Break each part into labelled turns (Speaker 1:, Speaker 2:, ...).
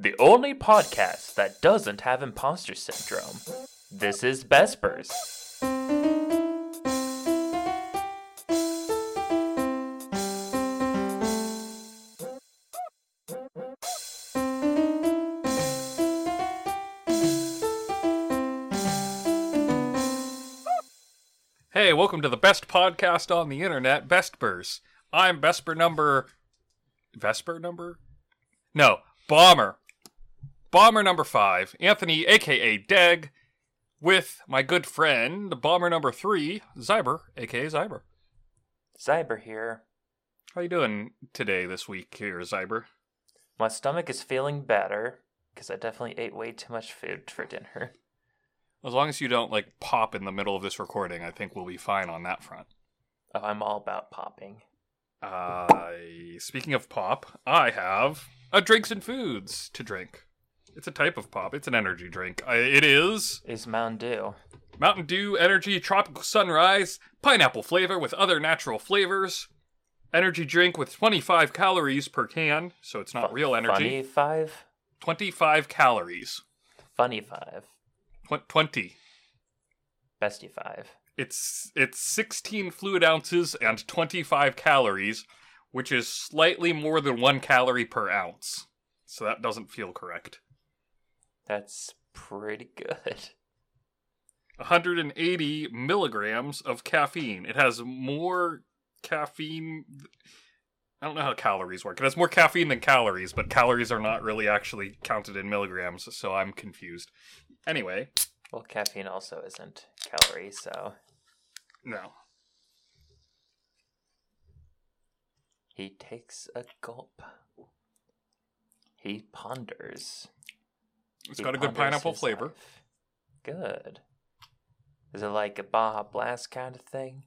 Speaker 1: the only podcast that doesn't have imposter syndrome. This is Bestbers.
Speaker 2: Hey, welcome to the best podcast on the internet, Bestbers. I'm Vesper number. Vesper number? No, Bomber. Bomber number five, Anthony, aka Deg, with my good friend, Bomber number three, Zyber, aka Zyber.
Speaker 1: Zyber here.
Speaker 2: How you doing today, this week here, Zyber?
Speaker 1: My stomach is feeling better because I definitely ate way too much food for dinner.
Speaker 2: As long as you don't, like, pop in the middle of this recording, I think we'll be fine on that front.
Speaker 1: Oh, I'm all about popping.
Speaker 2: Uh, speaking of pop, I have a drinks and foods to drink. It's a type of pop. It's an energy drink. I, it is
Speaker 1: Is Mountain Dew.
Speaker 2: Mountain Dew Energy Tropical Sunrise, pineapple flavor with other natural flavors. Energy drink with 25 calories per can, so it's not real energy.
Speaker 1: Funny five?
Speaker 2: 25 calories.
Speaker 1: Funny five.
Speaker 2: Tw- 20.
Speaker 1: Bestie five.
Speaker 2: It's it's 16 fluid ounces and 25 calories, which is slightly more than 1 calorie per ounce. So that doesn't feel correct.
Speaker 1: That's pretty good.
Speaker 2: 180 milligrams of caffeine. It has more caffeine. I don't know how calories work. It has more caffeine than calories, but calories are not really actually counted in milligrams, so I'm confused. Anyway,
Speaker 1: Well, caffeine also isn't calories, so
Speaker 2: no.
Speaker 1: he takes a gulp. He ponders.
Speaker 2: It's got a good pineapple flavor.
Speaker 1: Good. Is it like a Baja Blast kind of thing?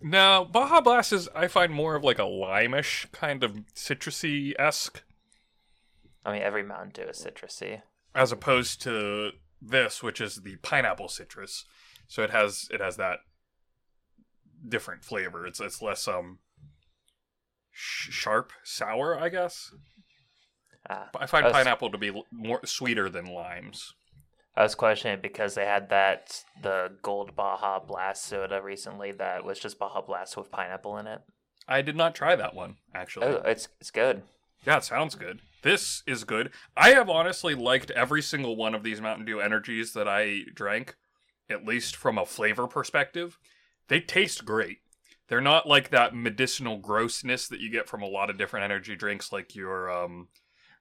Speaker 2: No, Baja Blast is, I find, more of like a limeish kind of citrusy esque,
Speaker 1: I mean, every Mountain Dew is citrusy.
Speaker 2: as opposed to this, which is the pineapple citrus. So it has it has that different flavor. It's it's less um sh- sharp, sour, I guess. But I find
Speaker 1: I was-
Speaker 2: pineapple to be more sweeter than limes.
Speaker 1: I was questioning it because they had that the Gold Baja Blast soda recently that was just Baja Blast with pineapple in it.
Speaker 2: I did not try that one actually.
Speaker 1: Oh, it's it's good.
Speaker 2: Yeah, it sounds good. This is good. I have honestly liked every single one of these Mountain Dew energies that I drank, at least from a flavor perspective. They taste great. They're not like that medicinal grossness that you get from a lot of different energy drinks, like your um,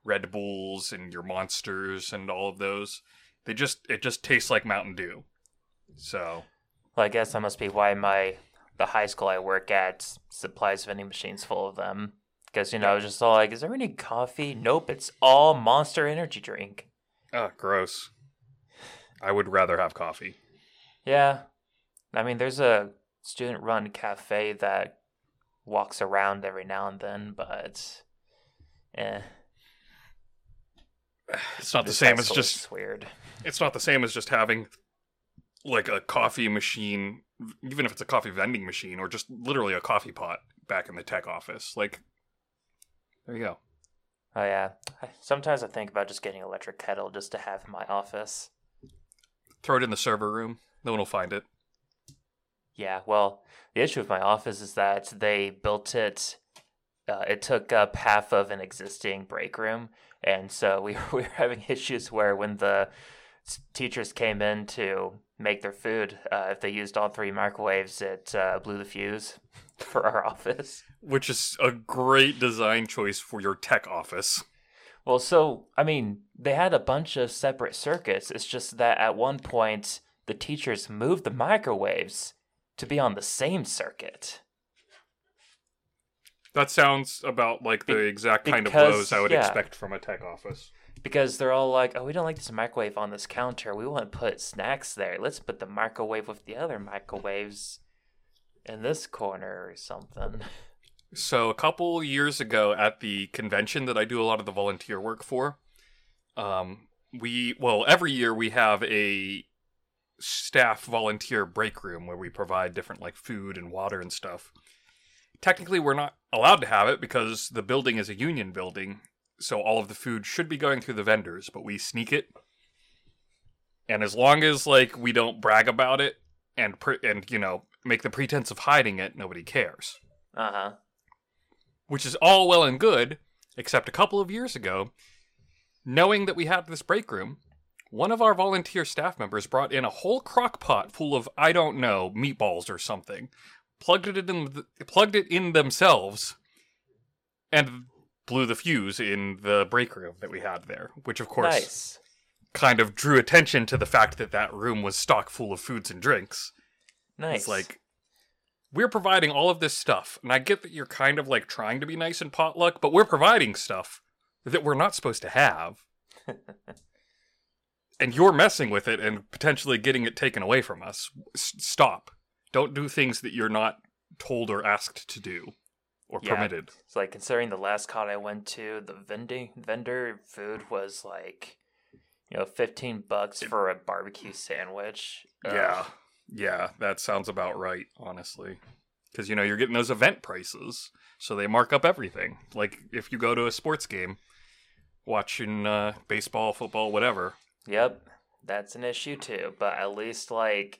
Speaker 2: Red Bulls and your Monsters and all of those. They just it just tastes like Mountain Dew. So
Speaker 1: Well, I guess that must be why my the high school I work at supplies vending machines full of them. Because you know, I was just all like, is there any coffee? Nope, it's all Monster Energy drink.
Speaker 2: ah, gross. I would rather have coffee.
Speaker 1: Yeah, I mean, there's a student-run cafe that walks around every now and then, but eh,
Speaker 2: It's not the same as just
Speaker 1: weird.
Speaker 2: it's not the same as just having like a coffee machine even if it's a coffee vending machine or just literally a coffee pot back in the tech office like there you go
Speaker 1: Oh yeah. Sometimes I think about just getting an electric kettle just to have in my office.
Speaker 2: throw it in the server room no one will find it
Speaker 1: Yeah, well, the issue with my office is that they built it. Uh, it took up half of an existing break room, and so we, we were having issues where when the teachers came in to make their food, uh, if they used all three microwaves, it uh, blew the fuse for our office.
Speaker 2: which is a great design choice for your tech office
Speaker 1: Well, so I mean, they had a bunch of separate circuits. It's just that at one point the teachers moved the microwaves to be on the same circuit.
Speaker 2: That sounds about like the
Speaker 1: Be-
Speaker 2: exact kind of
Speaker 1: because-
Speaker 2: blows i would
Speaker 1: yeah.
Speaker 2: expect from a tech office
Speaker 1: Because they're all like, oh, we don't like this microwave on this counter. We want to put snacks there. Let's put the microwave with the other microwaves in this corner or something.
Speaker 2: So a couple years ago at the convention that I do a lot of the volunteer work for, um, we well every year we have a staff volunteer break room where we provide different like food and water and stuff. Technically, we're not allowed to have it because the building is a union building. so all of the food should be going through the vendors, but we sneak it. And as long as like we don't brag about it and pre- and you know make the pretense of hiding it, nobody cares.
Speaker 1: Uh huh.
Speaker 2: Which is all well and good, except a couple of years ago, knowing that we had this break room, one of our volunteer staff members brought in a whole crock pot full of I don't know meatballs or something, plugged it in, plugged it in themselves, and blew the fuse in the break room that we had there. Which of course
Speaker 1: Nice.
Speaker 2: kind of drew attention to the fact that that room was stock full of foods and drinks.
Speaker 1: Nice.
Speaker 2: It's like we're providing all of this stuff, and I get that you're kind of like trying to be nice and potluck, but we're providing stuff that we're not supposed to have. and you're messing with it and potentially getting it taken away from us. S- stop. Don't do things that you're not told or asked to do or
Speaker 1: Yeah.
Speaker 2: permitted.
Speaker 1: It's like considering the last con I went to, the vending vendor food was like, you know, fifteen bucks for a barbecue sandwich. Ugh.
Speaker 2: Yeah. Yeah, that sounds about right, honestly. Because, you know, you're getting those event prices, so they mark up everything. Like, if you go to a sports game, watching uh, baseball, football, whatever.
Speaker 1: Yep, that's an issue too. But at least like,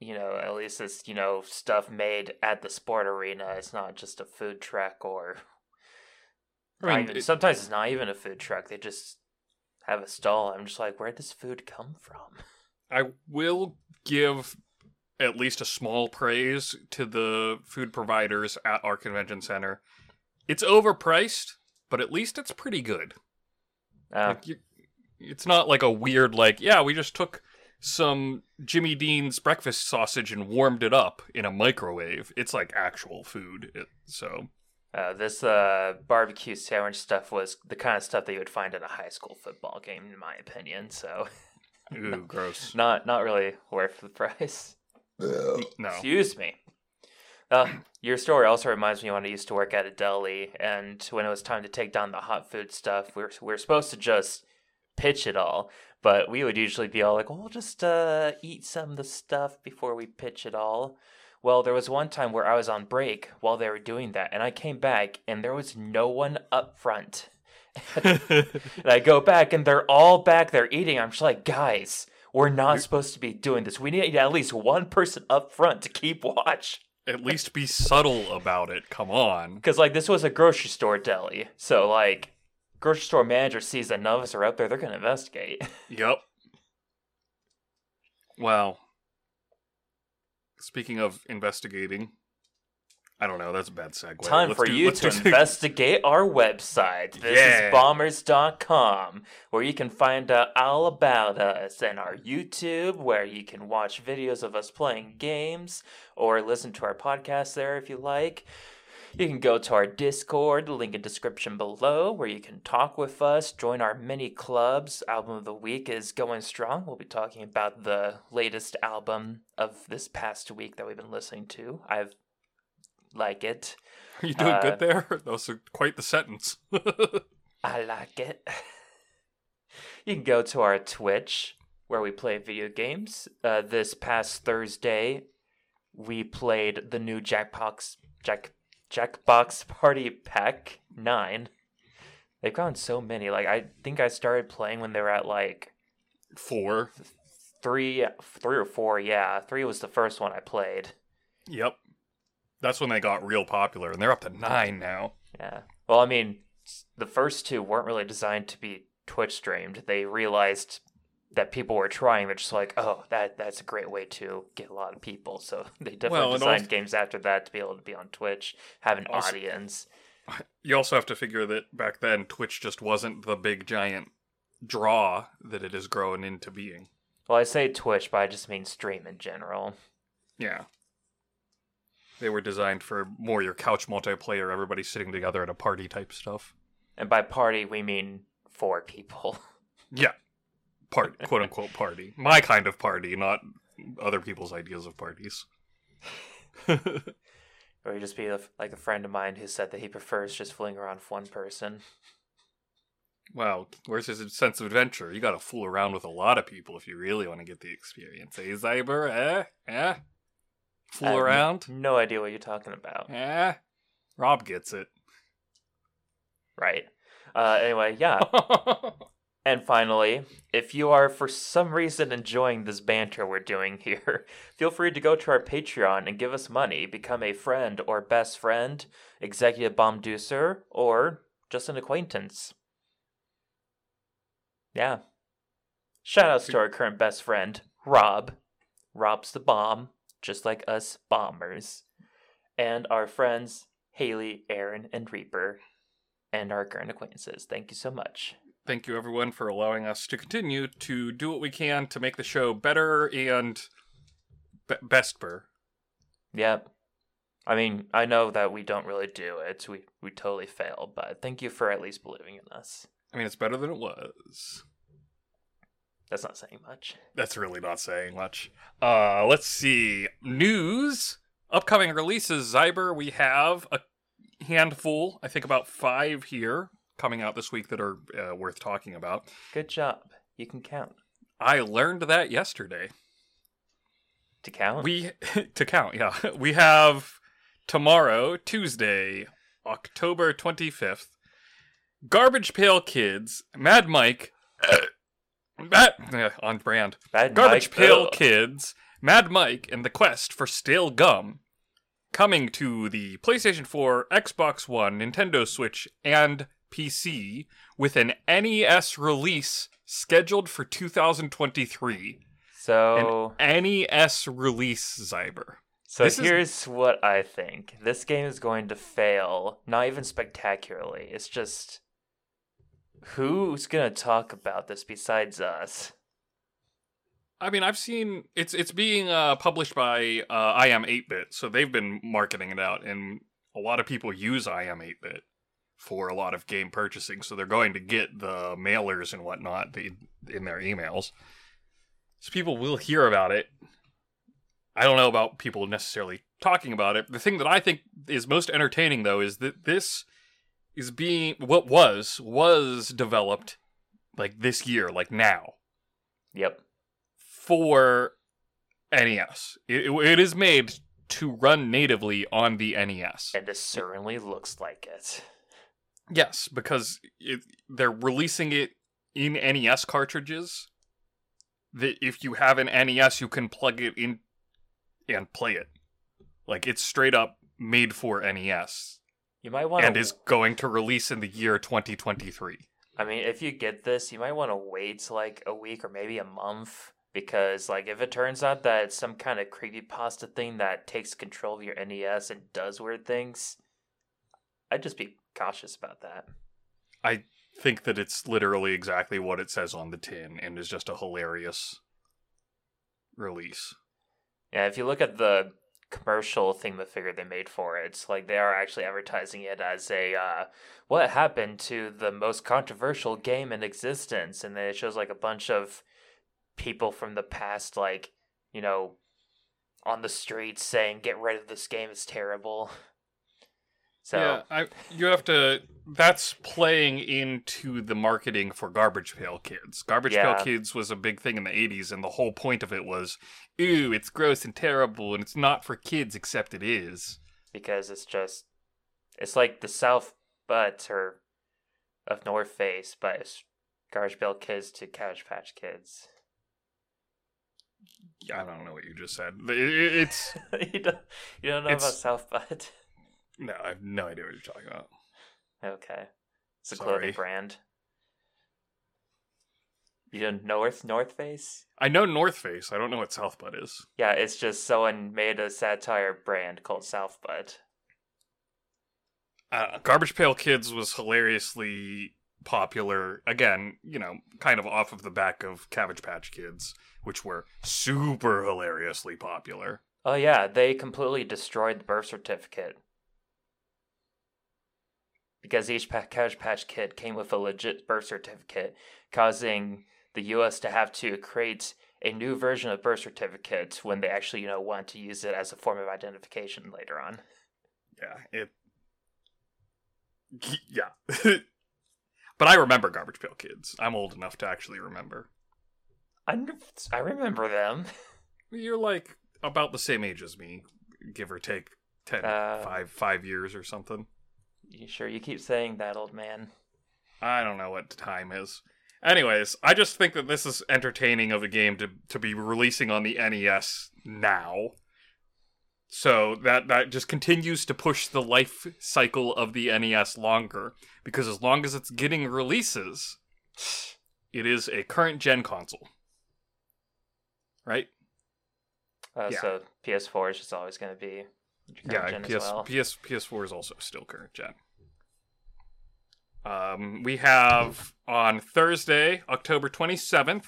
Speaker 1: you know, at least it's you know stuff made at the sport arena. It's not just a food truck or.
Speaker 2: I mean,
Speaker 1: even-
Speaker 2: it-
Speaker 1: sometimes it's not even a food truck. They just have a stall. I'm just like, where'd this food come from?
Speaker 2: I will give at least a small praise to the food providers at our convention center. It's overpriced, but at least it's pretty good.
Speaker 1: Uh,
Speaker 2: Like you, it's not like a weird like yeah we just took some Jimmy Dean's breakfast sausage and warmed it up in a microwave. It's like actual food. It, so
Speaker 1: Uh, this uh, barbecue sandwich stuff was the kind of stuff that you would find at a high school football game, in my opinion. So
Speaker 2: ooh, gross.
Speaker 1: not not really worth the price.
Speaker 2: No.
Speaker 1: Excuse me. Uh, your story also reminds me when I used to work at a deli, and when it was time to take down the hot food stuff, we were, we were supposed to just pitch it all, but we would usually be all like, well, we'll just uh, eat some of the stuff before we pitch it all. Well, there was one time where I was on break while they were doing that, and I came back, and there was no one up front. And I go back, and they're all back there eating. I'm just like, guys, we're not supposed to be doing this. We need at least one person up front to keep watch.
Speaker 2: At least be subtle about it. Come on.
Speaker 1: Because, like, this was a grocery store deli. So, like, grocery store manager sees that none of us are up there, they're going to investigate.
Speaker 2: Yep. Well, speaking of investigating, I don't know. That's a bad segue.
Speaker 1: Time
Speaker 2: Let's
Speaker 1: for
Speaker 2: do-
Speaker 1: you to investigate our website. This
Speaker 2: Yeah.
Speaker 1: is bombers.com, where you can find out all about us, and our YouTube, where you can watch videos of us playing games or listen to our podcast there if you like. You can go to our Discord, link in description below, where you can talk with us, join our many clubs. Album of the week is going strong. We'll be talking about the latest album of this past week that we've been listening to. I've like it.
Speaker 2: Are you doing
Speaker 1: uh,
Speaker 2: good there? That was quite the sentence.
Speaker 1: I like it. you can go to our Twitch where we play video games. Uh, this past Thursday, we played the new Jackbox Jack Jackbox Party Pack Nine. They've gone so many. Like I think I started playing when they were at like
Speaker 2: Four.
Speaker 1: three, three or four. Yeah, three was the first one I played.
Speaker 2: Yep. That's when they got real popular, and they're up to nine now.
Speaker 1: Yeah. Well, I mean, the first two weren't really designed to be Twitch streamed. They realized that people were trying. They're just like, oh, that that's a great way to get a lot of people. So they definitely
Speaker 2: Well,
Speaker 1: designed
Speaker 2: also-
Speaker 1: games after that to be able to be on Twitch, have an
Speaker 2: Also-
Speaker 1: audience.
Speaker 2: You also have to figure that back then Twitch just wasn't the big giant draw that it has grown into being.
Speaker 1: Well, I say Twitch, but I just mean stream in general.
Speaker 2: Yeah. They were designed for more your couch multiplayer, everybody sitting together at a party type stuff.
Speaker 1: And by party, we mean four people.
Speaker 2: Yeah. Part quote unquote party. My kind of party, not other people's ideas of parties.
Speaker 1: or you just be a- like a friend of mine who said that he prefers just fooling around with one person.
Speaker 2: Wow, where's his sense of adventure? You gotta fool around with a lot of people if you really want to get the experience. Eh, Zyber? Eh? Eh? Fool
Speaker 1: I have no-
Speaker 2: around?
Speaker 1: No idea what you're talking about.
Speaker 2: Eh? Rob gets it.
Speaker 1: Right. Uh, anyway, yeah. And finally, if you are for some reason enjoying this banter we're doing here, feel free to go to our Patreon and give us money, become a friend or best friend, executive bomb deucer, or just an acquaintance. Yeah. Shout outs to our current best friend, Rob. Rob's the bomb, just like us bombers. And our friends, Haley, Aaron, and Reaper. And our current acquaintances. Thank you so much.
Speaker 2: Thank you, everyone, for allowing us to continue to do what we can to make the show better and be- bestber.
Speaker 1: Yep. I mean, I know that we don't really do it. We we totally fail, but thank you for at least believing in us.
Speaker 2: I mean, it's better than it was.
Speaker 1: That's not saying much.
Speaker 2: That's really not saying much. Uh, let's see. News. Upcoming releases, Zyber, we have a handful, I think about five here coming out this week that are uh, worth talking about.
Speaker 1: Good job. You can count.
Speaker 2: I learned that yesterday.
Speaker 1: To count?
Speaker 2: We to count, yeah. We have tomorrow, Tuesday, October 25th, Garbage Pail Kids, Mad Mike, Mad, on brand.
Speaker 1: Bad
Speaker 2: Garbage
Speaker 1: Mike,
Speaker 2: Pail
Speaker 1: ugh.
Speaker 2: Kids, Mad Mike, and the Quest for Stale Gum, coming to the PlayStation 4, Xbox One, Nintendo Switch, and PC with an NES release scheduled for 2023.
Speaker 1: So
Speaker 2: An NES release, Zyber.
Speaker 1: so
Speaker 2: this is-
Speaker 1: here's what I think. This game is going to fail, not even spectacularly. It's just who's going to talk about this besides us?
Speaker 2: I mean, I've seen it's it's being uh, published by uh, I Am 8-Bit, so they've been marketing it out, and a lot of people use I Am 8-Bit for a lot of game purchasing, so they're going to get the mailers and whatnot in their emails. So people will hear about it. I don't know about people necessarily talking about it. The thing that I think is most entertaining, though, is that this is being what was was developed like this year, like now
Speaker 1: Yep.
Speaker 2: for NES. It, it is made to run natively on the NES.
Speaker 1: And it certainly looks like it.
Speaker 2: Yes, because it, they're releasing it in NES cartridges. That if you have an NES, you can plug it in and play it. Like it's straight up made for NES
Speaker 1: You might want
Speaker 2: and is going to release in the year 2023.
Speaker 1: I mean, if you get this, you might want to wait like a week or maybe a month because, like, if it turns out that it's some kind of creepy pasta thing that takes control of your NES and does weird things, I'd just be cautious about that.
Speaker 2: I think that it's literally exactly what it says on the tin and is just a hilarious release.
Speaker 1: Yeah, if you look at the commercial thing figure they made for it, it's like they are actually advertising it as a uh, what happened to the most controversial game in existence, and then it shows like a bunch of people from the past, like you know, on the streets saying, "Get rid of this game; it's terrible." So
Speaker 2: yeah, I, you have to. That's playing into the marketing for Garbage Pail Kids. Garbage
Speaker 1: Yeah.
Speaker 2: Pail Kids was a big thing in the '80s, and the whole point of it was, "Ooh, it's gross and terrible, and it's not for kids, except it is."
Speaker 1: because it's just it's like the South Butt or of North Face, but it's Garbage Pail Kids to Cabbage Patch Kids.
Speaker 2: I don't know what you just said. It- it- It's
Speaker 1: you don't you don't know about South Butt?
Speaker 2: no, I have no idea what you're talking about.
Speaker 1: Okay, it's a
Speaker 2: Sorry.
Speaker 1: clothing brand. You know North North Face?
Speaker 2: I know North Face. I don't know what South Butt is.
Speaker 1: Yeah, it's just someone made a satire brand called South Butt.
Speaker 2: uh, Garbage Pail Kids was hilariously popular. Again, you know, kind of off of the back of Cabbage Patch Kids, which were super hilariously popular.
Speaker 1: Oh yeah, they completely destroyed the birth certificate. Because each Cabbage Patch Kid came with a legit birth certificate, causing the U.S. to have to create a new version of birth certificate when they actually, you know, want to use it as a form of identification later on.
Speaker 2: Yeah, it. Yeah. but I remember Garbage Pail Kids. I'm old enough to actually remember.
Speaker 1: I, I remember them.
Speaker 2: You're like about the same age as me, give or take 10,
Speaker 1: Uh,
Speaker 2: five, five years or something.
Speaker 1: You sure you keep saying that, old man?
Speaker 2: I don't know what time is. Anyways, I just think that this is entertaining of a game to to be releasing on the NES now. So that that just continues to push the life cycle of the NES longer because as long as it's getting releases, it is a current gen console. Right?
Speaker 1: Uh,
Speaker 2: Yeah.
Speaker 1: So PS4 is just always going to be
Speaker 2: yeah, PS,
Speaker 1: well.
Speaker 2: PS PS4 is also still current gen. Um, we have on Thursday, October 27th,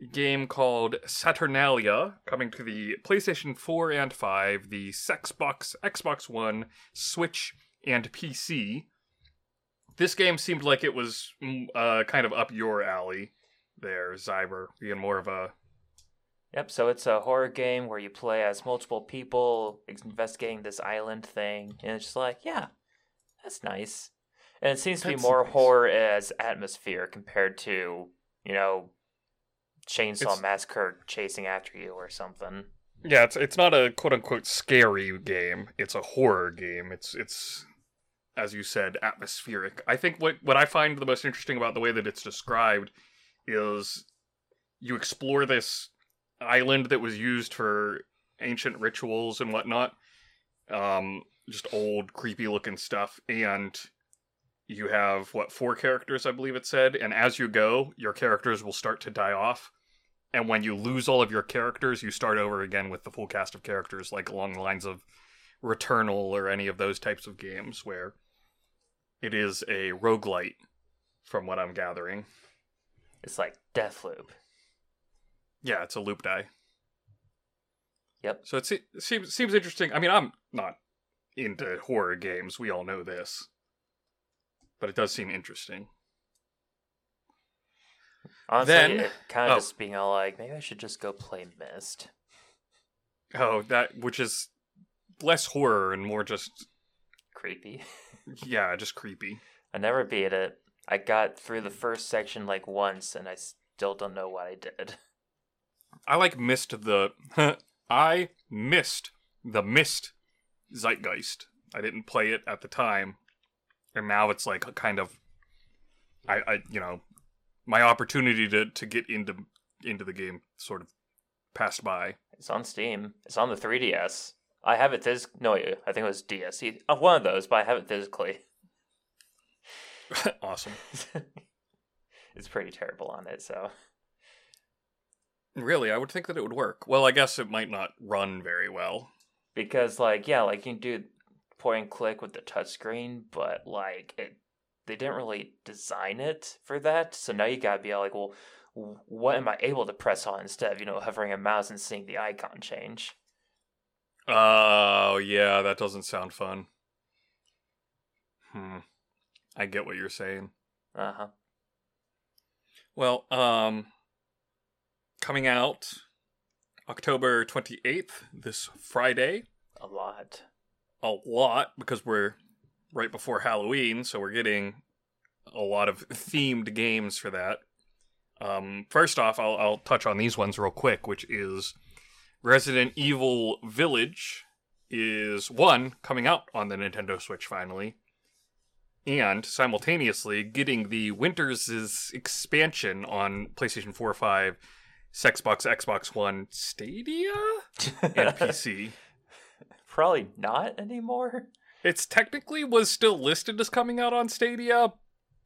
Speaker 2: a game called Saturnalia coming to the PlayStation 4 and 5, the Xbox, Xbox One, Switch, and PC. This game seemed like it was mm, uh, kind of up your alley there, Zyber, being more of a
Speaker 1: Yep, so it's a horror game where you play as multiple people investigating this island thing, and it's just like, yeah, that's nice. And it seems to be more
Speaker 2: nice.
Speaker 1: horror as atmosphere compared to, you know, Chainsaw
Speaker 2: It's-
Speaker 1: Massacre chasing after you or something.
Speaker 2: Yeah, it's it's not a quote unquote scary game. It's a horror game. It's it's as you said, atmospheric. I think what what I find the most interesting about the way that it's described is you explore this island that was used for ancient rituals and whatnot. Um just old, creepy looking stuff, and you have what four characters, I believe it said, and as you go, your characters will start to die off and when you lose all of your characters, you start over again with the full cast of characters, like along the lines of Returnal or any of those types of games, where it is a roguelite, from what I'm gathering.
Speaker 1: It's like Deathloop.
Speaker 2: Yeah, it's a loop die.
Speaker 1: Yep.
Speaker 2: So it, se- it seems seems interesting. I mean, I'm not into horror games. We all know this, but it does seem interesting.
Speaker 1: Honestly,
Speaker 2: Then-
Speaker 1: it kind of
Speaker 2: oh.
Speaker 1: just being all like, maybe I should just go play Myst.
Speaker 2: Oh, that which is less horror and more just
Speaker 1: Creepy.
Speaker 2: yeah, just creepy.
Speaker 1: I never beat it. I got through the first section like once, and I still don't know what I did.
Speaker 2: I like missed the I missed the missed zeitgeist. I didn't play it at the time, and now it's like a kind of I, I you know my opportunity to to get into into the game sort of passed by.
Speaker 1: It's on Steam. It's on the 3DS. I have it phys. No, I think it was DS. E- uh, One of those, but I have it physically.
Speaker 2: awesome.
Speaker 1: it's pretty terrible on it. So
Speaker 2: Really, I would think that it would work. Well, I guess it might not run very well.
Speaker 1: because like yeah, like you can do point and click with the touchscreen, but like it, they didn't really design it for that. So now you gotta be like, well, what am I able to press on instead of you know hovering a mouse and seeing the icon change?
Speaker 2: Oh, yeah, that doesn't sound fun. Hmm. I get what you're saying.
Speaker 1: Uh huh.
Speaker 2: Well, um, coming out October 28th, this Friday,
Speaker 1: A lot.
Speaker 2: a lot because we're right before Halloween, so we're getting a lot of themed games for that. Um, first off, I'll, I'll touch on these ones real quick, which is Resident Evil Village is one coming out on the Nintendo Switch finally, and simultaneously getting the Winters' expansion on PlayStation 4, or 5, Xbox, Xbox One, Stadia, and PC.
Speaker 1: Probably not anymore.
Speaker 2: It's technically was still listed as coming out on Stadia,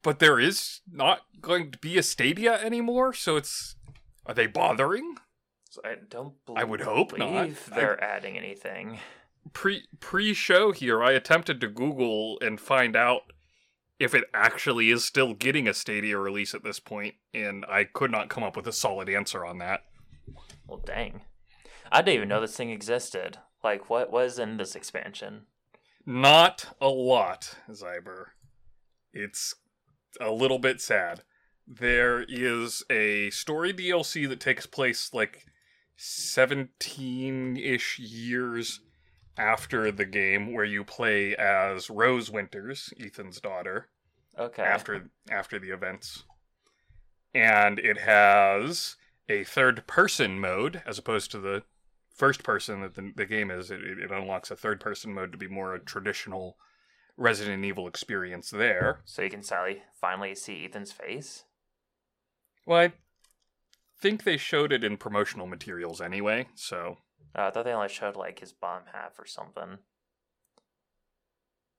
Speaker 2: but there is not going to be a Stadia anymore, so it's are they bothering?
Speaker 1: I don't.
Speaker 2: Believe I would hope not.
Speaker 1: They're adding anything.
Speaker 2: Pre pre show here, I attempted to Google and find out if it actually is still getting a Stadia release at this point, and I could not come up with a solid answer on that.
Speaker 1: Well, dang. I didn't even know this thing existed. Like, what was in this expansion?
Speaker 2: Not a lot, Zyber. It's a little bit sad. There is a story DLC that takes place like 17 ish years after the game, where you play as Rose Winters, Ethan's daughter,
Speaker 1: Okay.
Speaker 2: after after the events. And it has a third person mode as opposed to the first person that the, the game is. It, it unlocks a third person mode to be more a traditional Resident Evil experience there.
Speaker 1: So you can finally finally see Ethan's face.
Speaker 2: Well, I think they showed it in promotional materials anyway, so
Speaker 1: Uh, I thought they only showed like his bottom half or something.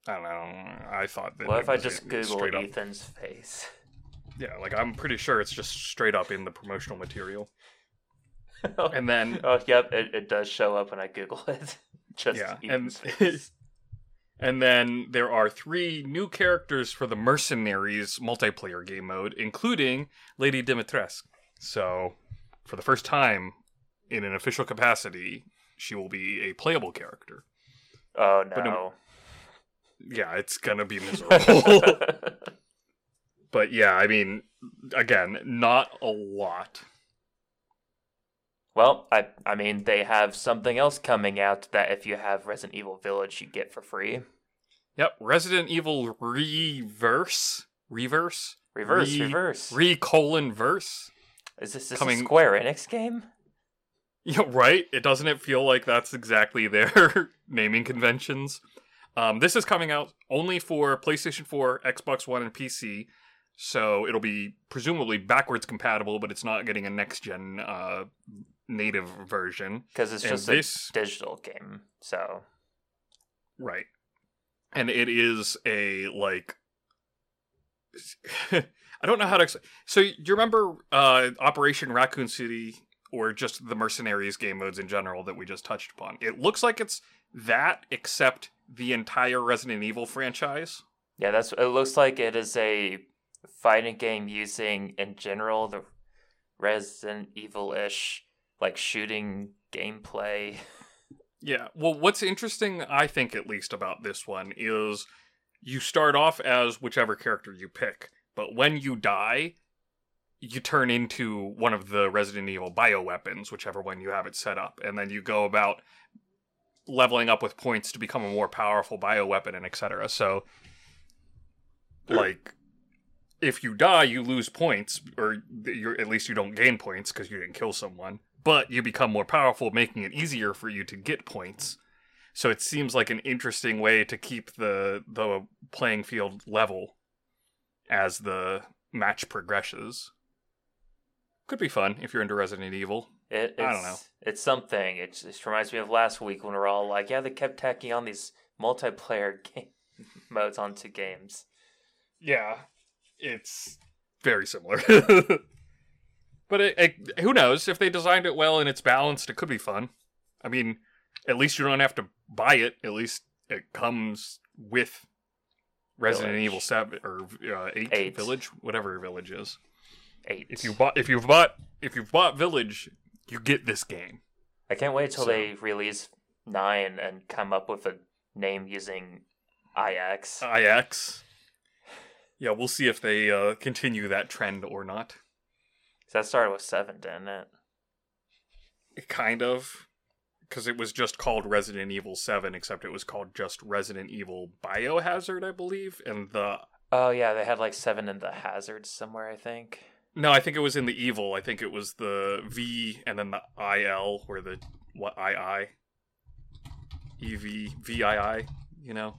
Speaker 2: I don't know. I thought that.
Speaker 1: What if I just Google
Speaker 2: straight up-
Speaker 1: Ethan's face?
Speaker 2: Yeah, like I'm pretty sure it's just straight up in the promotional material. And then
Speaker 1: oh, yep, it, it does show up when I Google it. just
Speaker 2: Yeah,
Speaker 1: Ethan's
Speaker 2: and-
Speaker 1: face.
Speaker 2: and then there are three new characters for the Mercenaries multiplayer game mode, including Lady Dimitrescu. So, for the first time in an official capacity, she will be a playable character.
Speaker 1: Oh
Speaker 2: no-
Speaker 1: no.
Speaker 2: Yeah, it's gonna be miserable. but yeah, I mean, again, not a lot.
Speaker 1: well, I I mean they have something else coming out that if you have Resident Evil Village you get for free.
Speaker 2: Yep, Resident Evil Reverse, Reverse,
Speaker 1: Reverse,
Speaker 2: Re-
Speaker 1: reverse.
Speaker 2: Re colon verse.
Speaker 1: Is this, this
Speaker 2: coming-
Speaker 1: a Square Enix game?
Speaker 2: Yeah, right. It doesn't it feel like that's exactly their naming conventions. Um, this is coming out only for PlayStation 4, Xbox One, and PC, so it'll be presumably backwards compatible, but it's not getting a next gen uh, native version.
Speaker 1: Because it's
Speaker 2: And
Speaker 1: just
Speaker 2: this-
Speaker 1: a digital game. So
Speaker 2: Right. And it is a like I don't know how to So you remember uh Operation Raccoon City or just the Mercenaries game modes in general that we just touched upon. It looks like it's that except the entire Resident Evil franchise.
Speaker 1: yeah, that's it. Looks like it is a fighting game using in general the Resident Evil ish like shooting gameplay.
Speaker 2: Yeah. Well, what's interesting, I think, at least about this one, is you start off as whichever character you pick, but when you die, you turn into one of the Resident Evil bioweapons, whichever one you have it set up, and then you go about leveling up with points to become a more powerful bioweapon and etc. So, like, if you die, you lose points, or you're, at least you don't gain points because you didn't kill someone. But you become more powerful, making it easier for you to get points. So it seems like an interesting way to keep the the playing field level as the match progresses. Could be fun if you're into Resident Evil.
Speaker 1: It, it's,
Speaker 2: I don't know.
Speaker 1: It's something. It just reminds me of last week when we are all like, yeah, they kept tacking on these multiplayer game modes onto games.
Speaker 2: Yeah, it's very similar. but it, it, who knows if they designed it well and it's balanced, it could be fun. I mean, at least you don't have to buy it. At least it comes with Resident
Speaker 1: Village.
Speaker 2: Evil Seven or uh, eight,
Speaker 1: Eight.
Speaker 2: Village, whatever Village is.
Speaker 1: Eight.
Speaker 2: If you bought, if you've bought, if you've bought Village, you get this game.
Speaker 1: I can't wait till
Speaker 2: So-
Speaker 1: they release nine and come up with a name using IX.
Speaker 2: IX. Yeah, we'll see if they uh, continue that trend or not.
Speaker 1: that started with seven, didn't it?
Speaker 2: it Kind of. Because it was just called Resident Evil 7, except it was called just Resident Evil Biohazard, I believe. And the.
Speaker 1: Oh yeah, they had like seven in the hazards somewhere, I think.
Speaker 2: No, I think it was in the Evil. I think it was the V and then the IL, or the. What? II? EV. VII, you know?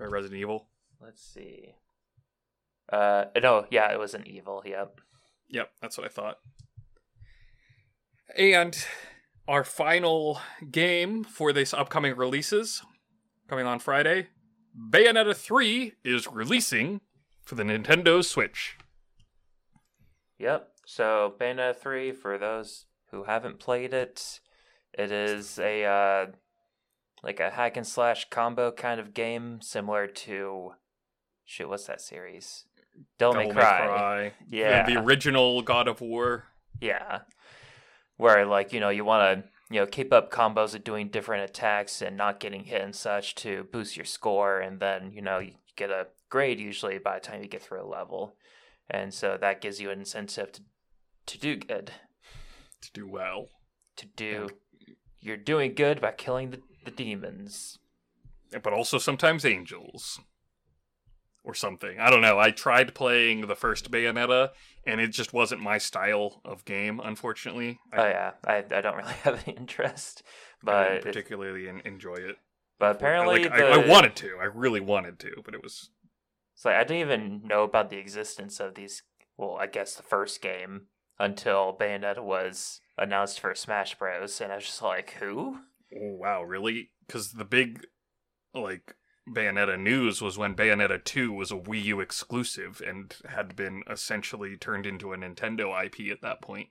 Speaker 2: Or Resident Evil.
Speaker 1: Let's see. Uh no, yeah, it was an evil. Yep.
Speaker 2: Yep, that's what I thought. And our final game for this upcoming releases, coming on Friday, Bayonetta 3 is releasing for the Nintendo Switch.
Speaker 1: Yep. So Bayonetta 3, for those who haven't played it, it is a uh, like a hack and slash combo kind of game, similar to shoot, What's that series? Don't Devil May
Speaker 2: Devil
Speaker 1: Cry.
Speaker 2: The-
Speaker 1: Yeah.
Speaker 2: The, original God of War.
Speaker 1: Yeah. Where like you know you want to you know keep up combos of doing different attacks and not getting hit and such to boost your score, and then you know you get a grade usually by the time you get through a level, and so that gives you an incentive to to do good.
Speaker 2: To do well.
Speaker 1: to do you're doing good by killing the, the demons
Speaker 2: But also sometimes angels. Or something. I don't know. I tried playing the first Bayonetta, and it just wasn't my style of game, unfortunately. I
Speaker 1: oh yeah I, I don't really have any interest
Speaker 2: I
Speaker 1: but it-
Speaker 2: particularly enjoy it.
Speaker 1: But apparently,
Speaker 2: like,
Speaker 1: the,
Speaker 2: I, I wanted to. I really wanted to, but it was
Speaker 1: It's like I didn't even know about the existence of these. Well, I guess the first game until Bayonetta was announced for Smash Bros. And I was just like, who?
Speaker 2: oh, wow, really? Because the big like Bayonetta news was when Bayonetta 2 was a Wii U exclusive and had been essentially turned into a Nintendo IP at that point.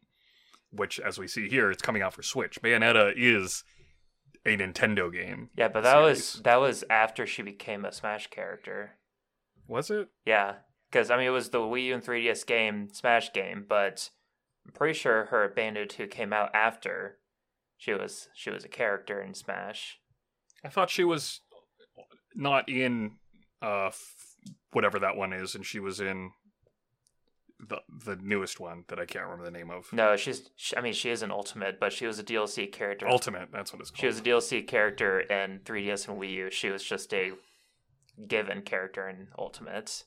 Speaker 2: Which, as we see here, it's coming out for Switch. Bayonetta is a Nintendo game.
Speaker 1: Yeah, but that was that was after she became a Smash character.
Speaker 2: Was it?
Speaker 1: Yeah, because I mean it was the Wii U and 3DS game Smash game, but I'm pretty sure her Bayonetta 2 came out after she was she was a character in Smash.
Speaker 2: I thought she was not in uh f- whatever that one is, and she was in the the newest one that I can't remember the name of.
Speaker 1: No, she's she, I mean she is an Ultimate, but she was a DLC character.
Speaker 2: Ultimate, that's what it's called.
Speaker 1: She was a DLC character in 3DS and Wii U. She was just a given character in Ultimate.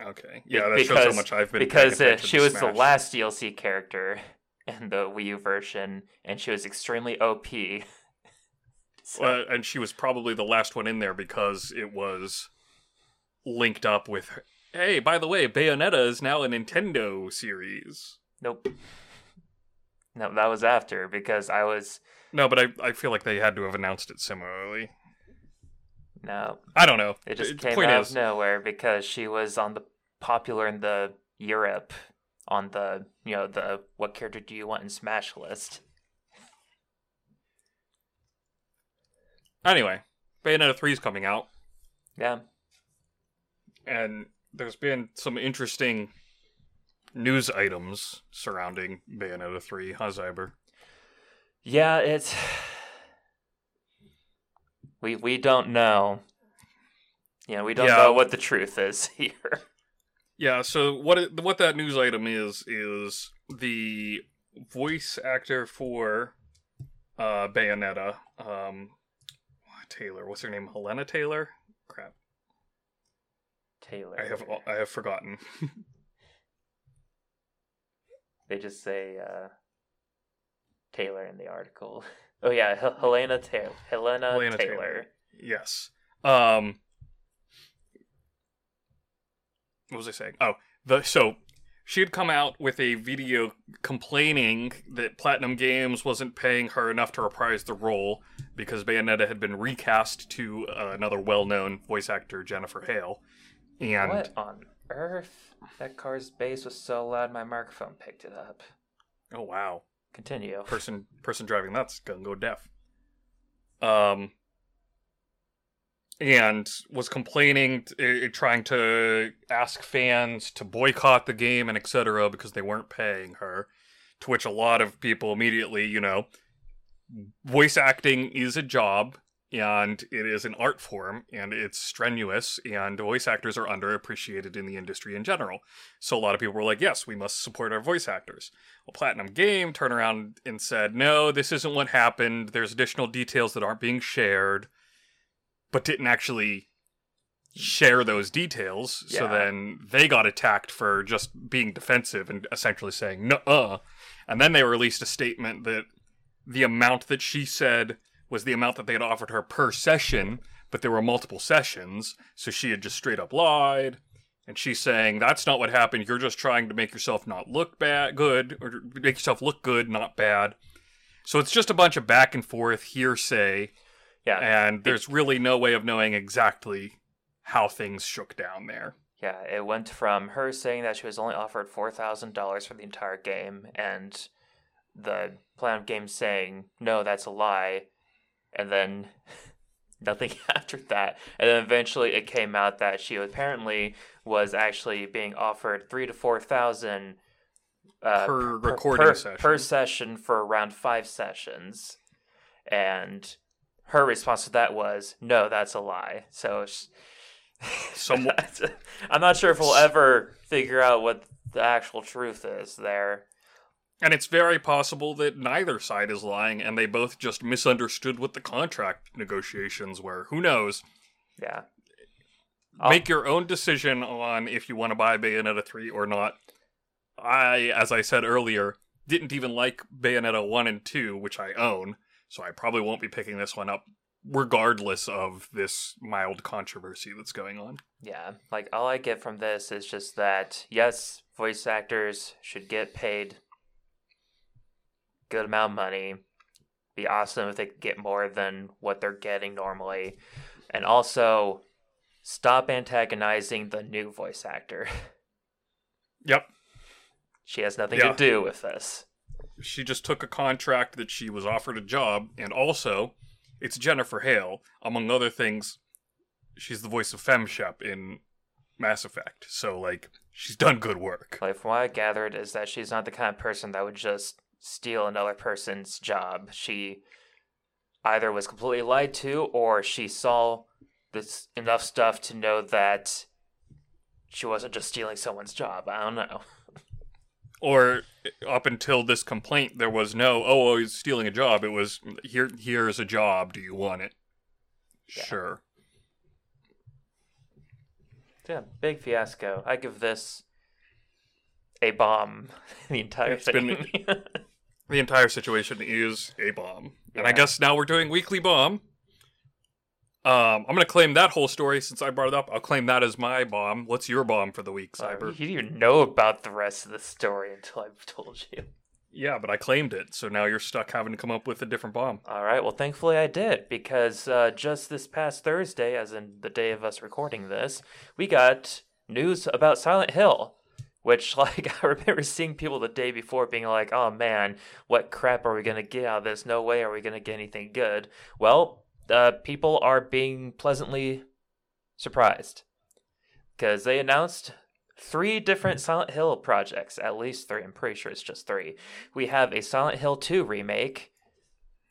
Speaker 2: okay. Yeah, that shows how much I've been
Speaker 1: because uh, she was the last DLC character in the Wii U version, and she was extremely OP. So-
Speaker 2: and she was probably the last one in there because it was linked up with. Her. Hey, by the way, Bayonetta is now a Nintendo series.
Speaker 1: nope. No, that was after because I was
Speaker 2: No, but I, I feel like they had to have announced it similarly.
Speaker 1: No.
Speaker 2: I don't know.
Speaker 1: It just
Speaker 2: The
Speaker 1: came out
Speaker 2: is,
Speaker 1: of nowhere because she was on the popular in the Europe on the you know the what character do you want in Smash list.
Speaker 2: Anyway, Bayonetta 3 is coming out,
Speaker 1: Yeah,
Speaker 2: and there's been some interesting news items surrounding Bayonetta 3. Huh, Zyber?
Speaker 1: yeah. It's we we don't know. Yeah, we don't
Speaker 2: Yeah.
Speaker 1: know what the truth is here.
Speaker 2: Yeah, so what it, what that news item is is the voice actor for uh, Bayonetta, um, Taylor. What's her name? Hellena Taylor. Crap,
Speaker 1: Taylor.
Speaker 2: I have I have forgotten.
Speaker 1: They just say uh, Taylor in the article. Oh yeah, Hel- Hellena Taylor. Helena,
Speaker 2: Hellena
Speaker 1: Taylor.
Speaker 2: Taylor. yes. Um, what was I saying? Oh, the so she had come out with a video complaining that Platinum Games wasn't paying her enough to reprise the role because Bayonetta had been recast to uh, another well-known voice actor, Jennifer Hale. And
Speaker 1: What on earth? That car's bass was so loud my microphone picked it up.
Speaker 2: oh wow,
Speaker 1: Continue.
Speaker 2: person person driving that's gonna go deaf. Um, and was complaining, uh, trying to ask fans to boycott the game and etc. because they weren't paying her. To which a lot of people immediately, you know, voice acting is a job and it is an art form and it's strenuous and voice actors are underappreciated in the industry in general. So a lot of people were like, yes, we must support our voice actors. Well, Platinum Game turned around and said, no, this isn't what happened. There's additional details that aren't being shared, but didn't actually share those details. So then they got attacked for just being defensive and essentially saying, no, uh. And then they released a statement that the amount that she said was the amount that they had offered her per session, but there were multiple sessions. So she had just straight up lied. And she's saying, that's not what happened. You're just trying to make yourself not look bad, good, or make yourself look good, not bad. So it's just a bunch of back and forth hearsay,
Speaker 1: Yeah,
Speaker 2: and there's really no way of knowing exactly how things shook down there.
Speaker 1: yeah. It went from her saying that she was only offered four thousand dollars for the entire game, and the Platinum Games saying no, that's a lie, and then nothing after that. And then eventually it came out that she apparently was actually being offered three to four thousand uh,
Speaker 2: Per recording
Speaker 1: per,
Speaker 2: session.
Speaker 1: per session for around five sessions, and her response to that was no, that's a lie. So.
Speaker 2: Some-
Speaker 1: I'm not sure if we'll ever figure out what the actual truth is there.
Speaker 2: And it's very possible that neither side is lying, and they both just misunderstood what the contract negotiations were. Who knows?
Speaker 1: Yeah. I'll-
Speaker 2: Make your own decision on if you want to buy Bayonetta 3 or not. I, as I said earlier, didn't even like Bayonetta 1 and 2, which I own, so I probably won't be picking this one up regardless of this mild controversy that's going on.
Speaker 1: Yeah, like all I get from this is just that yes, voice actors should get paid good amount of money. Be awesome if they could get more than what they're getting normally. And also stop antagonizing the new voice actor.
Speaker 2: Yep.
Speaker 1: She has nothing
Speaker 2: Yeah.
Speaker 1: to do with this.
Speaker 2: She just took a contract that she was offered a job, and also, it's Jennifer Hale. Among other things, she's the voice of FemShep in Mass Effect. So, like, she's done good work.
Speaker 1: Like from what I gathered is that she's not the kind of person that would just steal another person's job. She either was completely lied to or she saw this enough stuff to know that she wasn't just stealing someone's job. I don't know.
Speaker 2: Or up until this complaint, there was no, oh, oh he's stealing a job. It was, here, here's a job. Do you want it?
Speaker 1: Yeah.
Speaker 2: Sure.
Speaker 1: Yeah, big fiasco. I give this a bomb. the entire
Speaker 2: It's
Speaker 1: thing.
Speaker 2: been- The entire situation is a bomb. And I guess now we're doing weekly bomb. Um, I'm gonna claim that whole story since I brought it up. I'll claim that as my bomb. What's your bomb for the week,
Speaker 1: Uh,
Speaker 2: Zyber?
Speaker 1: you didn't even know about the rest of the story until I've told you.
Speaker 2: Yeah, but I claimed it, so now you're stuck having to come up with a different bomb.
Speaker 1: All right. Well, thankfully I did because uh, just this past Thursday, as in the day of us recording this, we got news about Silent Hill. Which, like, I remember seeing people the day before being like, "Oh man, what crap are we gonna get out of this? No way are we gonna get anything good." Well, uh, people are being pleasantly surprised because they announced three different Silent Hill projects. At least three. I'm pretty sure it's just three. We have a Silent Hill 2 remake.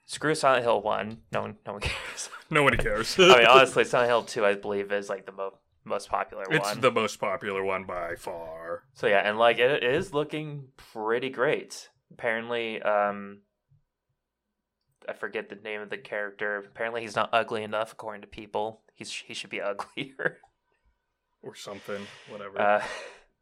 Speaker 1: Screw Silent Hill 1. No one, no one cares.
Speaker 2: Nobody cares.
Speaker 1: I mean, honestly, Silent Hill 2, I believe, is like the mo- most popular one.
Speaker 2: it's
Speaker 1: one.
Speaker 2: the most popular one by far.
Speaker 1: So yeah, and like it is looking pretty great. Apparently, um, I forget the name of the character. Apparently, he's not ugly enough, according to people. He's he should be uglier.
Speaker 2: Or something. Whatever.
Speaker 1: Uh,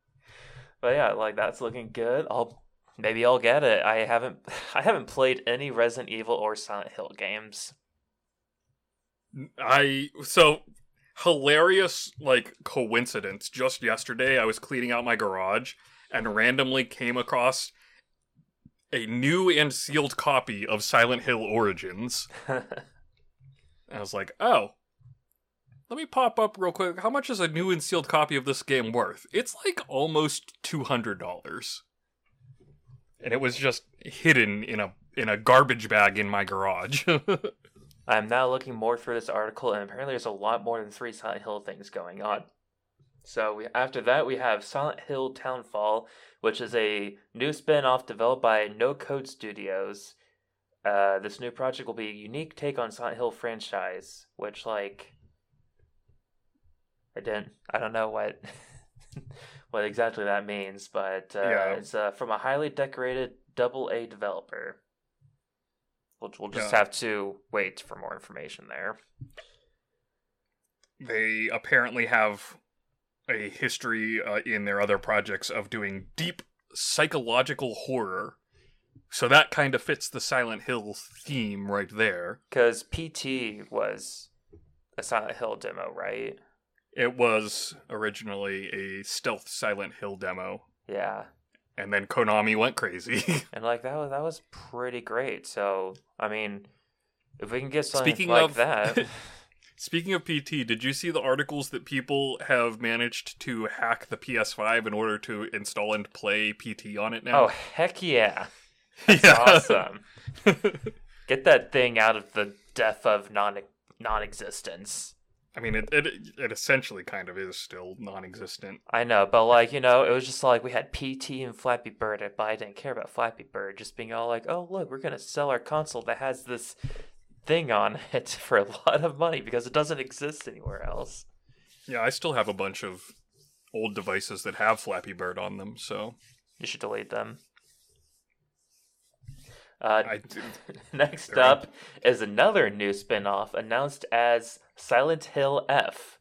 Speaker 1: but yeah, like that's looking good. I'll maybe I'll get it. I haven't I haven't played any Resident Evil or Silent Hill games.
Speaker 2: I so hilarious like coincidence. Just yesterday, I was cleaning out my garage and randomly came across a new and sealed copy of Silent Hill Origins. And I was like, oh, let me pop up real quick. How much is a new and sealed copy of this game worth? It's like almost two hundred dollars, and it was just hidden in a in a garbage bag in my garage.
Speaker 1: I'm now looking more through this article, and apparently there's a lot more than three Silent Hill things going on. So we, after that, we have Silent Hill Townfall, which is a new spin-off developed by No Code Studios. Uh, this new project will be a unique take on Silent Hill franchise, which like I didn't, I don't know what what exactly that means, but uh,
Speaker 2: Yeah.
Speaker 1: it's uh, from a highly decorated double A developer. We'll, we'll just
Speaker 2: Yeah.
Speaker 1: have to wait for more information there.
Speaker 2: they apparently have a history uh, in their other projects of doing deep psychological horror. So that kind of fits the Silent Hill theme right there.
Speaker 1: Because PT was a Silent Hill demo, right?
Speaker 2: It was originally a stealth Silent Hill demo,
Speaker 1: Yeah,
Speaker 2: and then Konami went crazy.
Speaker 1: and like that was that was pretty great. So I mean, if we can get something
Speaker 2: Speaking
Speaker 1: like
Speaker 2: of
Speaker 1: that,
Speaker 2: Speaking of PT, did you see the articles that people have managed to hack the PS5 in order to install and play PT on it now?
Speaker 1: oh heck yeah, that's awesome. Get that thing out of the death of non non-existence.
Speaker 2: I mean, it, it it essentially kind of is still non-existent.
Speaker 1: I know, but like you know, it was just like we had PT and Flappy Bird, but I didn't care about Flappy Bird. Just being all like, "Oh, look, we're gonna sell our console that has this thing on it for a lot of money because it doesn't exist anywhere else."
Speaker 2: Yeah, I still have a bunch of old devices that have Flappy Bird on them, so
Speaker 1: You should delete them. Uh, next up is another new spin-off announced as Silent Hill F.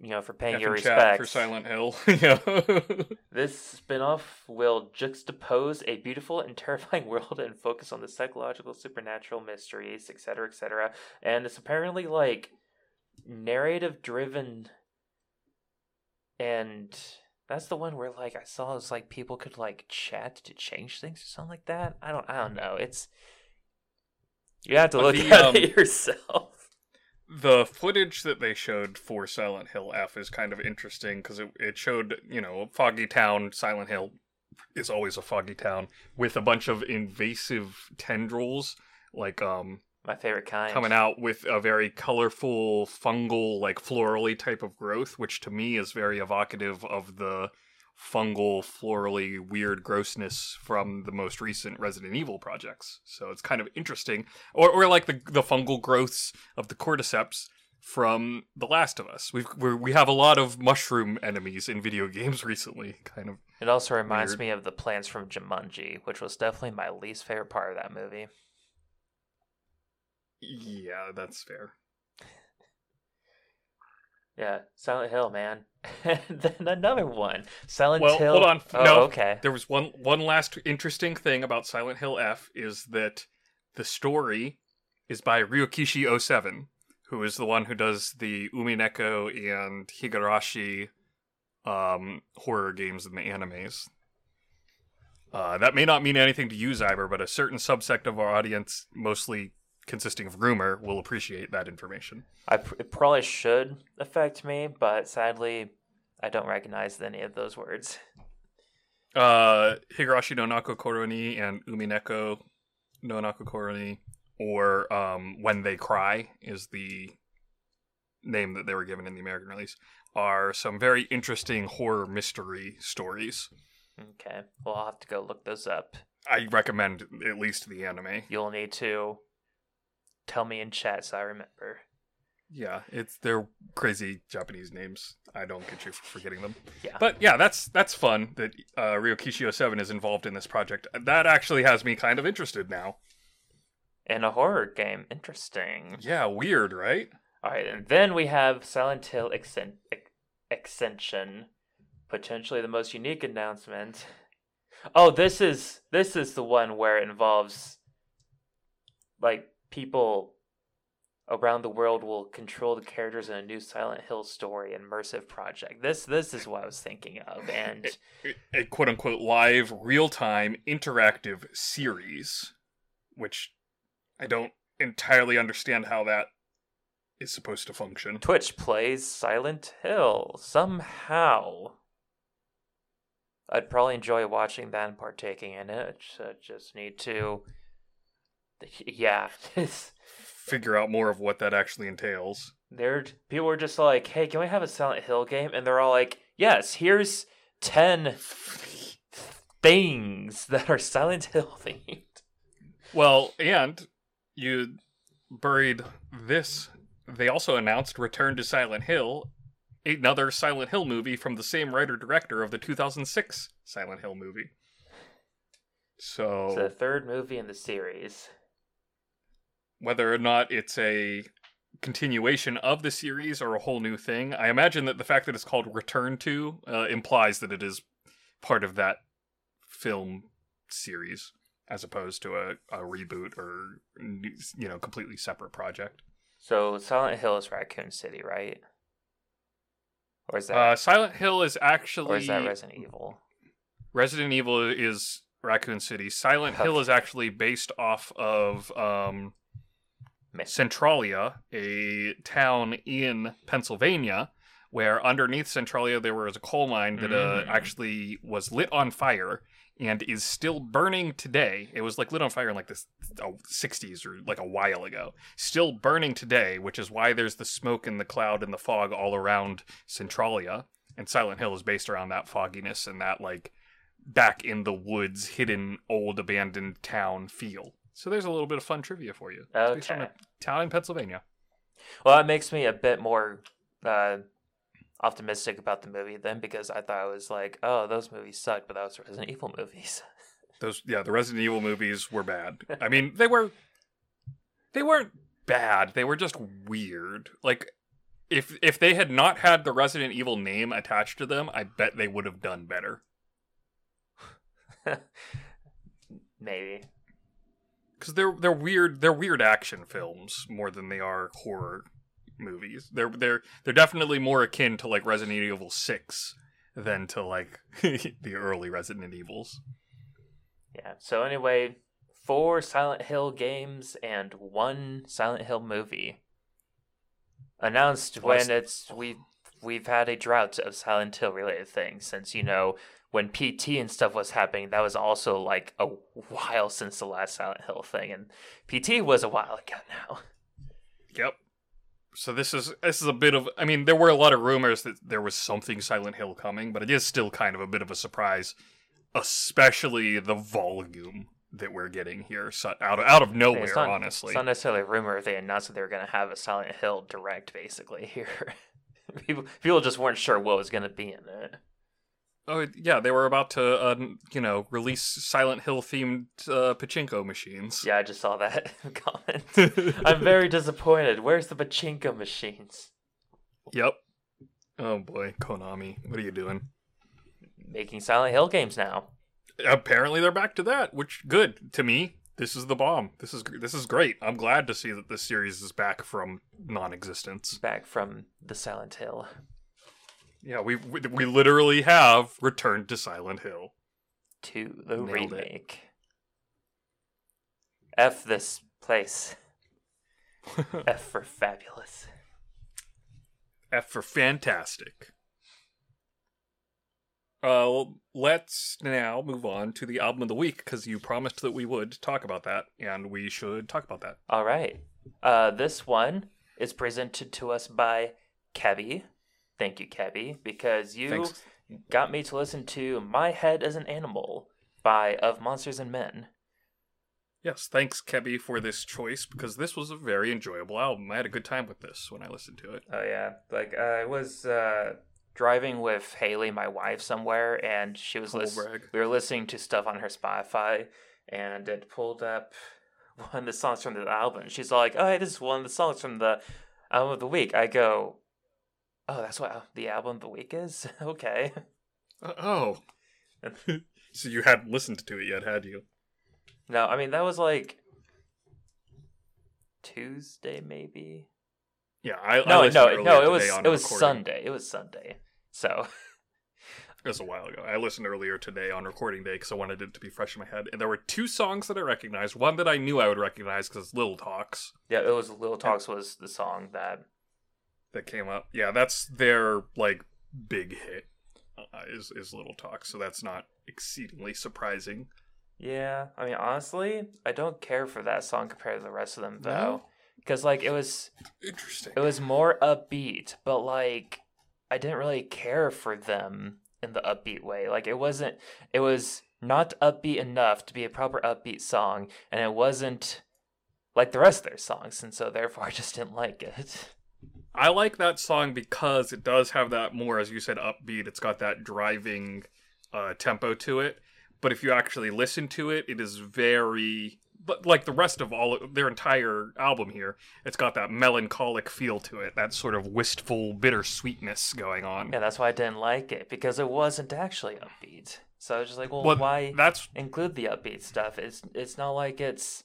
Speaker 1: you know, for paying
Speaker 2: F
Speaker 1: your respects.
Speaker 2: for Silent Hill. yeah.
Speaker 1: This spin-off will juxtapose a beautiful and terrifying world and focus on the psychological, supernatural mysteries, etc., etc. And it's apparently like narrative-driven, and that's the one where like I saw it's like people could like chat to change things or something like that. I don't, I don't know. It's you have to
Speaker 2: Uh,
Speaker 1: look
Speaker 2: the,
Speaker 1: at
Speaker 2: um,
Speaker 1: it yourself.
Speaker 2: the footage that they showed for Silent Hill F is kind of interesting because it, it showed, you know, a foggy town. Silent Hill is always a foggy town with a bunch of invasive tendrils, like um,
Speaker 1: My favorite kind.
Speaker 2: coming out with a very colorful fungal, like florally type of growth, which to me is very evocative of the fungal, florally weird grossness from the most recent Resident Evil projects. So it's kind of interesting, or or like the the fungal growths of the cordyceps from The Last of Us. We've we're, we have a lot of mushroom enemies in video games recently. Kind of
Speaker 1: It also reminds
Speaker 2: Weird.
Speaker 1: me of the plants from Jumanji, which was definitely my least favorite part of that movie.
Speaker 2: Yeah, that's fair.
Speaker 1: Yeah, Silent Hill, man. and then another one, Silent
Speaker 2: Well,
Speaker 1: Hill.
Speaker 2: hold on.
Speaker 1: Oh,
Speaker 2: No.
Speaker 1: okay.
Speaker 2: There was one one last interesting thing about Silent Hill F is that the story is by Ryukishi 07, who is the one who does the Umineko and Higurashi um, horror games in the animes. Uh, that may not mean anything to you, Zyber, but a certain subsect of our audience, mostly consisting of rumor, will appreciate that information.
Speaker 1: I pr- it probably should affect me, but sadly, I don't recognize any of those words.
Speaker 2: uh Higurashi no Naku Koro ni and Umineko no Naku Koro ni or um When They Cry is the name that they were given in the American release are some very interesting horror mystery stories.
Speaker 1: Okay, well, I'll have to go look those up.
Speaker 2: I recommend at least the anime.
Speaker 1: You'll need to tell me in chat so I remember.
Speaker 2: Yeah, it's they're crazy Japanese names. I don't get you for forgetting them.
Speaker 1: Yeah.
Speaker 2: But yeah, that's that's fun that uh, Ryukishi 07 is involved in this project. That actually has me kind of interested now.
Speaker 1: In a horror game, interesting.
Speaker 2: Yeah, weird, right?
Speaker 1: All right, and then we have Silent Hill Exen- Ex- Extension, potentially the most unique announcement. Oh, this is this is the one where it involves like people around the world will control the characters in a new Silent Hill story immersive project. This this is what I was thinking of, and
Speaker 2: a quote unquote live, real time, interactive series, which I don't entirely understand how that is supposed to function.
Speaker 1: Twitch plays Silent Hill somehow. I'd probably enjoy watching that and partaking in it. So just need to, yeah.
Speaker 2: Figure out more of what that actually entails.
Speaker 1: there, people were just like, "Hey, can we have a Silent Hill game?" And they're all like, "Yes, here's ten things that are Silent Hill themed."
Speaker 2: Well, and you buried this. They also announced Return to Silent Hill, another Silent Hill movie from the same writer director of the 2006 Silent Hill movie. So,
Speaker 1: It's the third movie in the series.
Speaker 2: Whether or not it's a continuation of the series or a whole new thing, I imagine that the fact that it's called Return to uh, implies that it is part of that film series as opposed to a, a reboot or you know completely separate project.
Speaker 1: So Silent Hill is Raccoon City, right? Or is that
Speaker 2: Uh, Silent Hill is actually
Speaker 1: or is that Resident Evil?
Speaker 2: Resident Evil is Raccoon City. Silent Hill is actually based off of um, Centralia, a town in Pennsylvania, where underneath Centralia there was a coal mine that uh,
Speaker 1: Mm.
Speaker 2: actually was lit on fire and is still burning today. It was like lit on fire in like the oh, 60s or like a while ago. Still burning today, which is why there's the smoke and the cloud and the fog all around Centralia. And Silent Hill is based around that fogginess and that like back in the woods, hidden old abandoned town feel. So there's a little bit of fun trivia for you. It's based on
Speaker 1: Okay.
Speaker 2: a town in Pennsylvania.
Speaker 1: Well, that makes me a bit more uh, optimistic about the movie then because I thought it was like, oh, those movies suck, but that was Resident Evil movies.
Speaker 2: Those yeah, the Resident Evil movies were bad. I mean, they were they weren't bad. They were just weird. Like if if they had not had the Resident Evil name attached to them, I bet they would have done better.
Speaker 1: Maybe.
Speaker 2: Because they're they're weird they're weird action films more than they are horror movies. They're they're they're definitely more akin to like Resident Evil Six than to like the early Resident Evils.
Speaker 1: Yeah. So anyway, four Silent Hill games and one Silent Hill movie announced
Speaker 2: Plus-
Speaker 1: when it's we we've had a drought of Silent Hill related things since you know when PT and stuff was happening that was also like a while since the last Silent Hill thing and PT was a while ago now.
Speaker 2: Yep. So this is this is a bit of I mean there were a lot of rumors that there was something Silent Hill coming, but it is still kind of a bit of a surprise, especially the volume that we're getting here so out of out of nowhere.
Speaker 1: it's not,
Speaker 2: honestly,
Speaker 1: it's not necessarily a rumor. They announced that they were going to have a Silent Hill direct basically here. people people just weren't sure what was going to be in it.
Speaker 2: Oh yeah, they were about to uh, you know release Silent Hill themed uh, pachinko machines.
Speaker 1: Yeah, I just saw that comment. I'm very disappointed. Where's the pachinko machines?
Speaker 2: Yep. Oh boy, Konami, what are you doing?
Speaker 1: Making Silent Hill games now.
Speaker 2: apparently they're back to that, which good to me. This is the bomb. This is this is great. I'm glad to see that this series is back from non-existence.
Speaker 1: Back from the Silent Hill.
Speaker 2: Yeah, we we, literally have returned to Silent Hill.
Speaker 1: to the
Speaker 2: Nailed it.
Speaker 1: remake. F this place. F for fabulous.
Speaker 2: F for fantastic. Uh, let's now move on to the album of the week because you promised that we would talk about that, and we should talk about that.
Speaker 1: All right. Uh, this one is presented to us by Kebby. Thank you, Kebby, because you
Speaker 2: Thanks.
Speaker 1: got me to listen to My Head Is an Animal by Of Monsters and Men.
Speaker 2: Yes, thanks, Kebby, for this choice because this was a very enjoyable album. I had a good time with this when I listened to it.
Speaker 1: Oh yeah, like uh, I was uh, driving with Haley, my wife, somewhere, and she was listening. We were listening to stuff on her Spotify, and it pulled up one of the songs from the album. She's like, "Oh, hey, this is one of the songs from the album of the week." I go, "Oh, that's what the album of the week is." okay.
Speaker 2: Uh, oh. so you hadn't listened to it yet, had you?
Speaker 1: No, I mean that was like Tuesday, maybe.
Speaker 2: Yeah, I I
Speaker 1: No,
Speaker 2: listened
Speaker 1: no, no. It was
Speaker 2: on
Speaker 1: it was
Speaker 2: recording.
Speaker 1: Sunday. It was Sunday. So
Speaker 2: It was a while ago. I listened earlier today on recording day because I wanted it to be fresh in my head. And there were two songs that I recognized. One that I knew I would recognize because it's Little Talks
Speaker 1: yeah, it was Little Talks was the song that
Speaker 2: that came up. Yeah, that's their like big hit. Uh, is is Little Talk, so that's not exceedingly surprising.
Speaker 1: Yeah, I mean, honestly, I don't care for that song compared to the rest of them, though, because like it was,
Speaker 2: Interesting.
Speaker 1: it was more upbeat, but like I didn't really care for them in the upbeat way. Like it wasn't, it was not upbeat enough to be a proper upbeat song, and it wasn't like the rest of their songs, and so therefore I just didn't like it.
Speaker 2: I like that song because it does have that more, as you said, upbeat. It's got that driving uh, tempo to it. But if you actually listen to it, it is very, but like the rest of all their entire album here, it's got that melancholic feel to it, that sort of wistful bittersweetness going on.
Speaker 1: Yeah, that's why I didn't like it because it wasn't actually upbeat. So I was just like, well,
Speaker 2: Well,
Speaker 1: why?
Speaker 2: That's
Speaker 1: include the upbeat stuff. It's it's not like it's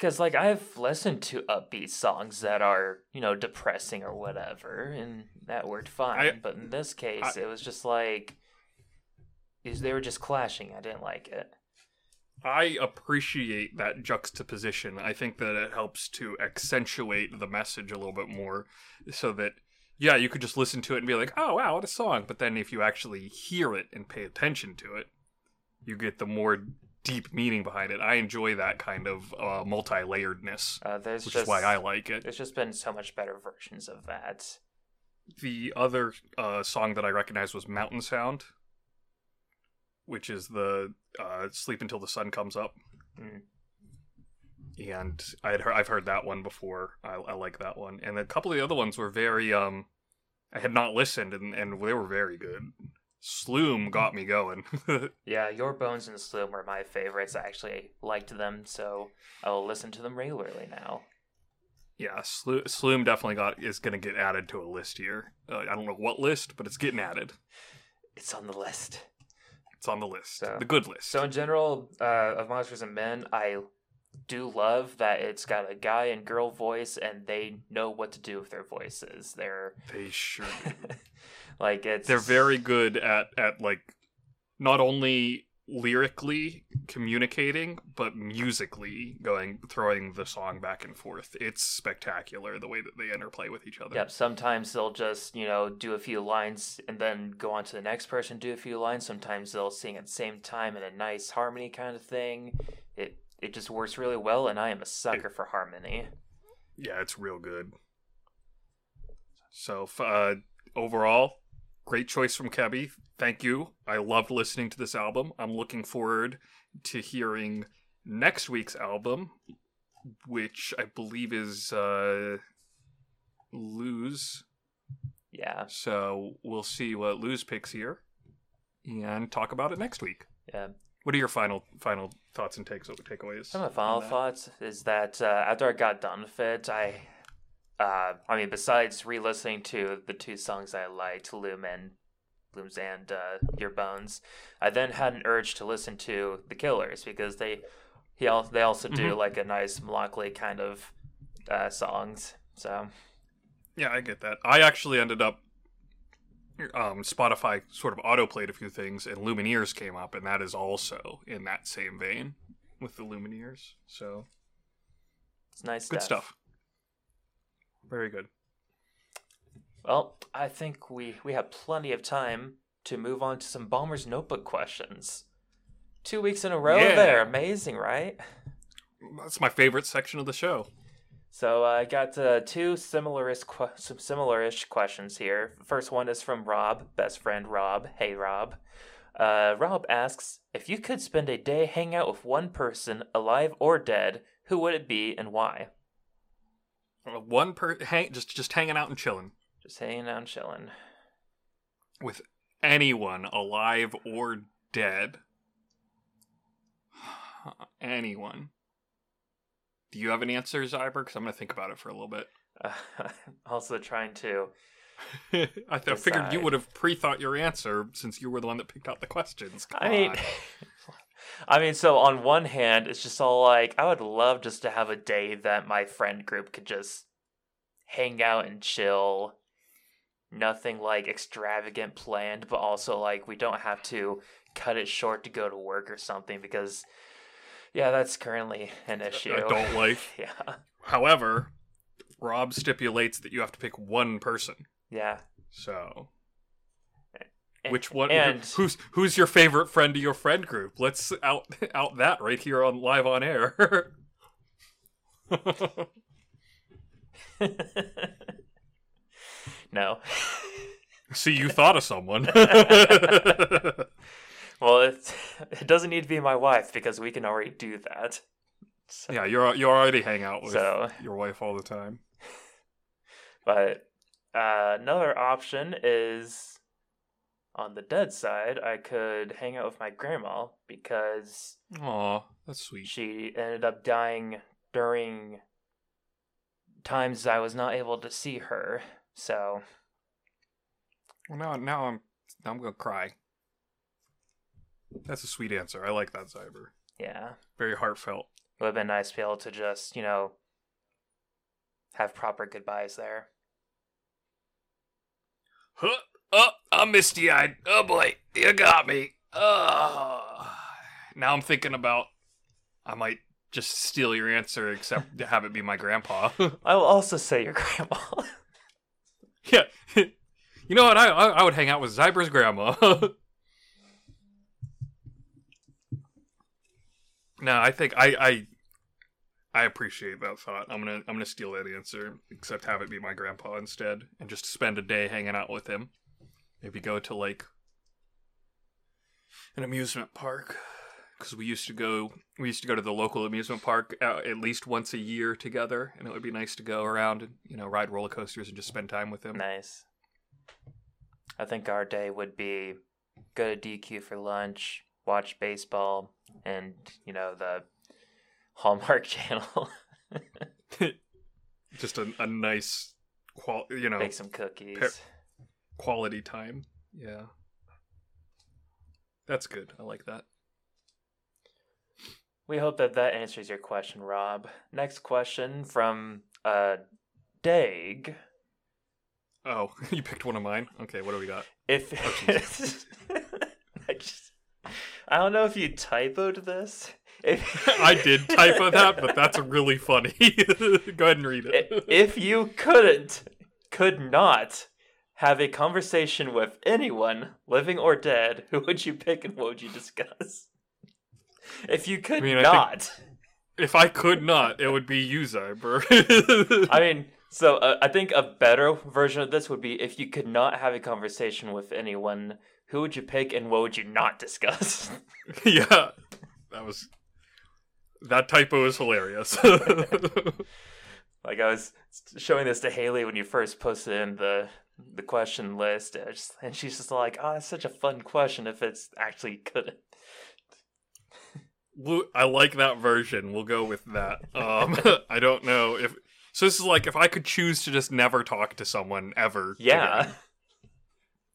Speaker 1: because like I've listened to upbeat songs that are you know depressing or whatever, and that worked fine.
Speaker 2: I-
Speaker 1: but in this case, it was just like is they were just clashing. I didn't like it.
Speaker 2: I appreciate that juxtaposition. I think that it helps to accentuate the message a little bit more so that yeah, you could just listen to it and be like, "Oh, wow, what a song." But then if you actually hear it and pay attention to it, you get the more deep meaning behind it. I enjoy that kind of uh, multi-layeredness,
Speaker 1: Uh,
Speaker 2: which
Speaker 1: just
Speaker 2: is why I like it.
Speaker 1: there's just been so much better versions of that.
Speaker 2: The other uh, song that I recognized was Mountain Sound, which is the uh, "Sleep Until the Sun Comes Up."
Speaker 1: Mm.
Speaker 2: and I had heard, I've heard that one before. I, I like that one, and a couple of the other ones were very. Um, I had not listened, and, and they were very good. Sloom got me going.
Speaker 1: Yeah, Your Bones and Sloom were my favorites. I actually liked them, so I will listen to them regularly now.
Speaker 2: Yeah, Slo- Sloom definitely got is going to get added to a list here. Uh, I don't know what list, but it's getting added.
Speaker 1: It's on the list.
Speaker 2: It's on the list,
Speaker 1: So-
Speaker 2: the good list.
Speaker 1: So in general, uh, of Monsters and Men, I do love that it's got a guy and girl voice, and they know what to do with their voices. They're
Speaker 2: they sure do.
Speaker 1: like it's
Speaker 2: they're very good at at like not only lyrically communicating but musically going throwing the song back and forth it's spectacular the way that they interplay with each other
Speaker 1: Yep. Sometimes they'll just you know do a few lines and then go on to the next person do a few lines. Sometimes they'll sing at the same time in a nice harmony kind of thing. It it just works really well, and I am a sucker for harmony.
Speaker 2: yeah it's real good so uh overall great choice from kebby thank you i loved listening to this album i'm looking forward to hearing next week's album which i believe is uh lose
Speaker 1: Yeah.
Speaker 2: So we'll see what Lose picks here, and talk about it next week.
Speaker 1: Yeah.
Speaker 2: What are your final final thoughts and takes takeaways?
Speaker 1: Some of my final thoughts is that uh, after I got done with it, I, uh, I mean, besides re-listening to the two songs I liked, Loom and Looms and uh, Your Bones, I then had an urge to listen to The Killers because they, he al- they also do
Speaker 2: Mhm.
Speaker 1: like a nice melancholy kind of uh, songs. So
Speaker 2: Yeah, I get that. I actually ended up um, Spotify sort of autoplayed a few things, and Lumineers came up, and that is also in that same vein with the Lumineers. So
Speaker 1: it's nice
Speaker 2: good stuff. Very good.
Speaker 1: Well, I think we we have plenty of time to move on to some Bomber's Notebook questions. Two weeks in a row
Speaker 2: Yeah.
Speaker 1: there, amazing, right?
Speaker 2: That's my favorite section of the show.
Speaker 1: So uh, I got uh, two similar-ish, some similar-ish questions here. First one is from Rob, best friend Rob. Hey Rob. Uh, Rob asks if you could spend a day hanging out with one person, alive or dead, who would it be and why?
Speaker 2: Uh, One per hang, just just hanging out and chilling
Speaker 1: Just hanging out and chilling.
Speaker 2: with anyone, alive or dead. Anyone. Do you have an answer, Zyber? Because I'm going to think about it for a little bit.
Speaker 1: Uh, also trying to.
Speaker 2: I, th- I figured you would have pre-thought your answer since you were the one that picked out the questions. Come
Speaker 1: I mean. I mean, so on one hand, it's just all like I would love just to have a day that my friend group could just hang out and chill. Nothing like extravagant planned, but also like we don't have to cut it short to go to work or something because, yeah, that's currently an issue.
Speaker 2: adult life.
Speaker 1: yeah,
Speaker 2: However, Rob stipulates that you have to pick one person.
Speaker 1: yeah.
Speaker 2: So,
Speaker 1: And-
Speaker 2: which one?
Speaker 1: And
Speaker 2: who's who's your favorite friend of your friend group? Let's out out that right here on live on air.
Speaker 1: no.
Speaker 2: See, you thought of someone.
Speaker 1: Well, it it doesn't need to be my wife because we can already do that. So,
Speaker 2: yeah, you're you already hang out with
Speaker 1: so
Speaker 2: your wife all the time.
Speaker 1: but uh, another option is on the dead side. I could hang out with my grandma because
Speaker 2: Aw, that's sweet.
Speaker 1: she ended up dying during times I was not able to see her. So
Speaker 2: Well, now now I'm now I'm gonna cry. That's a sweet answer. I like that, Zyber.
Speaker 1: yeah,
Speaker 2: Very heartfelt.
Speaker 1: it would have been nice to be able to just you know have proper goodbyes there.
Speaker 2: Huh, oh, I'm misty eyed. Oh boy, you got me. Oh. Now I'm thinking about I might just steal your answer, except to have it be my grandpa.
Speaker 1: I will also say your grandma.
Speaker 2: yeah. You know what? I, I I would hang out with Zyber's grandma. No, I think I I I appreciate that thought. I'm gonna I'm gonna steal that answer, except have it be my grandpa instead, and just spend a day hanging out with him. Maybe go to like an amusement park because we used to go we used to go to the local amusement park uh, at least once a year together, and it would be nice to go around and you know ride roller coasters and just spend time with him.
Speaker 1: Nice. I think our day would be go to DQ for lunch, watch baseball, and you know the Hallmark Channel.
Speaker 2: just a, a nice qual you know
Speaker 1: Make some cookies.
Speaker 2: Par- quality time. Yeah. That's good. I like that.
Speaker 1: We hope that that answers your question, Rob. Next question from uh, Dag.
Speaker 2: Oh, you picked one of mine. Okay, what do we got?
Speaker 1: If I just, I don't know if you typoed this. If
Speaker 2: I did typo that, but that's really funny. Go ahead and read it.
Speaker 1: if you couldn't, could not have a conversation with anyone, living or dead, who would you pick and what would you discuss? If you could
Speaker 2: I mean, I
Speaker 1: not,
Speaker 2: If I could not, it would be you, Zyber.
Speaker 1: I mean, so uh, I think a better version of this would be if you could not have a conversation with anyone, who would you pick and what would you not discuss?
Speaker 2: yeah, that was that typo is hilarious.
Speaker 1: like I was showing this to Haley when you first posted in the the question list, and, she's just like, "Oh, it's such a fun question if it's actually good."
Speaker 2: I like that version. We'll go with that. Um, I don't know if so. This is like if I could choose to just never talk to someone ever.
Speaker 1: Yeah,
Speaker 2: again,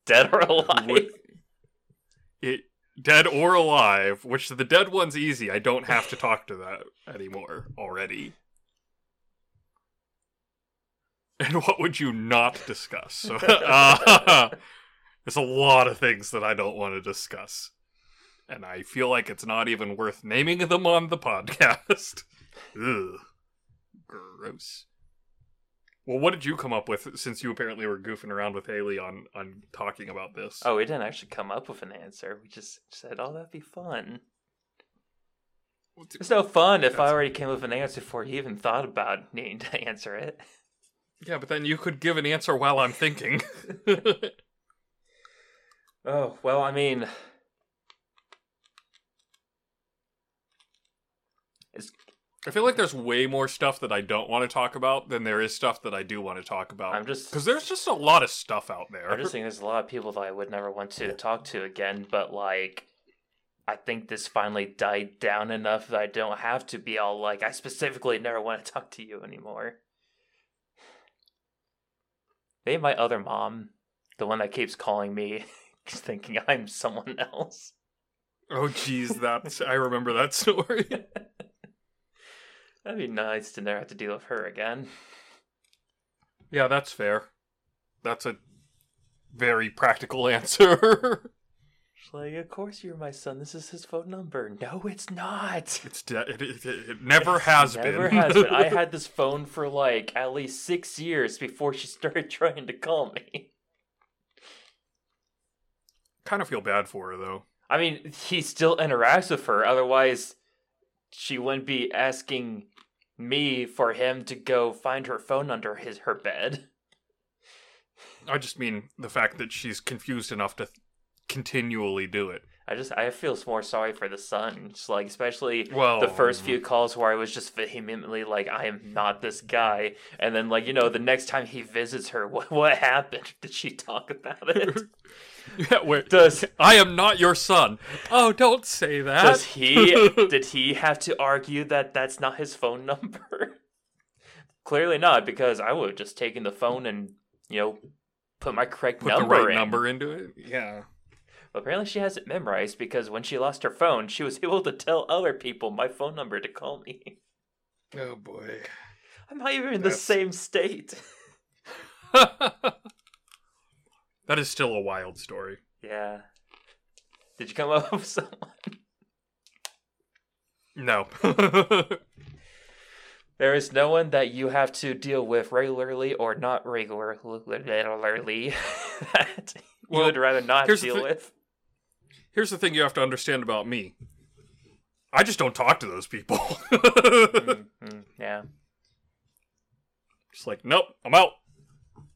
Speaker 1: dead or alive.
Speaker 2: would- it dead or alive. Which the dead one's easy. I don't have to talk to that anymore already. And what would you not discuss? So, uh, there's a lot of things that I don't want to discuss. And I feel like it's not even worth naming them on the podcast. Ugh. Gross. Well, what did you come up with since you apparently were goofing around with Haley on, on talking about this?
Speaker 1: Oh, we didn't actually come up with an answer. We just said, "Oh, that'd be fun." It's no fun if I already came up with an answer before you even thought about needing to answer it.
Speaker 2: Yeah, but then you could give an answer while I'm thinking.
Speaker 1: Oh well, I mean,
Speaker 2: I feel like there's way more stuff that I don't want to talk about than there is stuff that I do want to talk about.
Speaker 1: I'm just
Speaker 2: Because there's just a lot of stuff out there.
Speaker 1: I'm just saying there's a lot of people that I would never want to talk to again, but like I think this finally died down enough that I don't have to be all like I specifically never want to talk to you anymore. Maybe my other mom, the one that keeps calling me thinking I'm someone else.
Speaker 2: Oh, jeez, that's I remember that story.
Speaker 1: That'd be nice to never have to deal with her again.
Speaker 2: yeah, that's fair. That's a very practical answer.
Speaker 1: She's like, of course you're my son. This is his phone number. No, it's not.
Speaker 2: it's de- it, it, it never has
Speaker 1: Never
Speaker 2: been.
Speaker 1: has been. I had this phone for like at least six years before she started trying to call me.
Speaker 2: kind of feel bad for her though.
Speaker 1: I mean, he still interacts with her. Otherwise, she wouldn't be asking me for him to go find her phone under his her bed.
Speaker 2: I just mean the fact that she's confused enough to continually do it.
Speaker 1: I just I feel more sorry for the son. Just like especially
Speaker 2: Well,
Speaker 1: the first few mm-hmm. calls where I was just vehemently like, I am not this guy. And then like, you know, the next time he visits her, what what happened? Did she talk about it?
Speaker 2: yeah, wait.
Speaker 1: Does
Speaker 2: I am not your son. Oh, don't say that.
Speaker 1: does he did he have to argue that that's not his phone number? Clearly not, because I would have just taken the phone and, you know, put my correct
Speaker 2: Put
Speaker 1: number
Speaker 2: the right
Speaker 1: in.
Speaker 2: number into it? Yeah.
Speaker 1: But apparently she has it memorized because when she lost her phone, she was able to tell other people my phone number to call me.
Speaker 2: Oh boy.
Speaker 1: I'm not even in the same state.
Speaker 2: that is still a wild story.
Speaker 1: Yeah. Did you come up with someone?
Speaker 2: No.
Speaker 1: There is no one that you have to deal with regularly or not regularly that you would rather not
Speaker 2: here's the
Speaker 1: deal
Speaker 2: thi-
Speaker 1: with.
Speaker 2: Here's the thing you have to understand about me. I just don't talk to those people.
Speaker 1: Mm, mm, yeah.
Speaker 2: just like, nope, I'm out.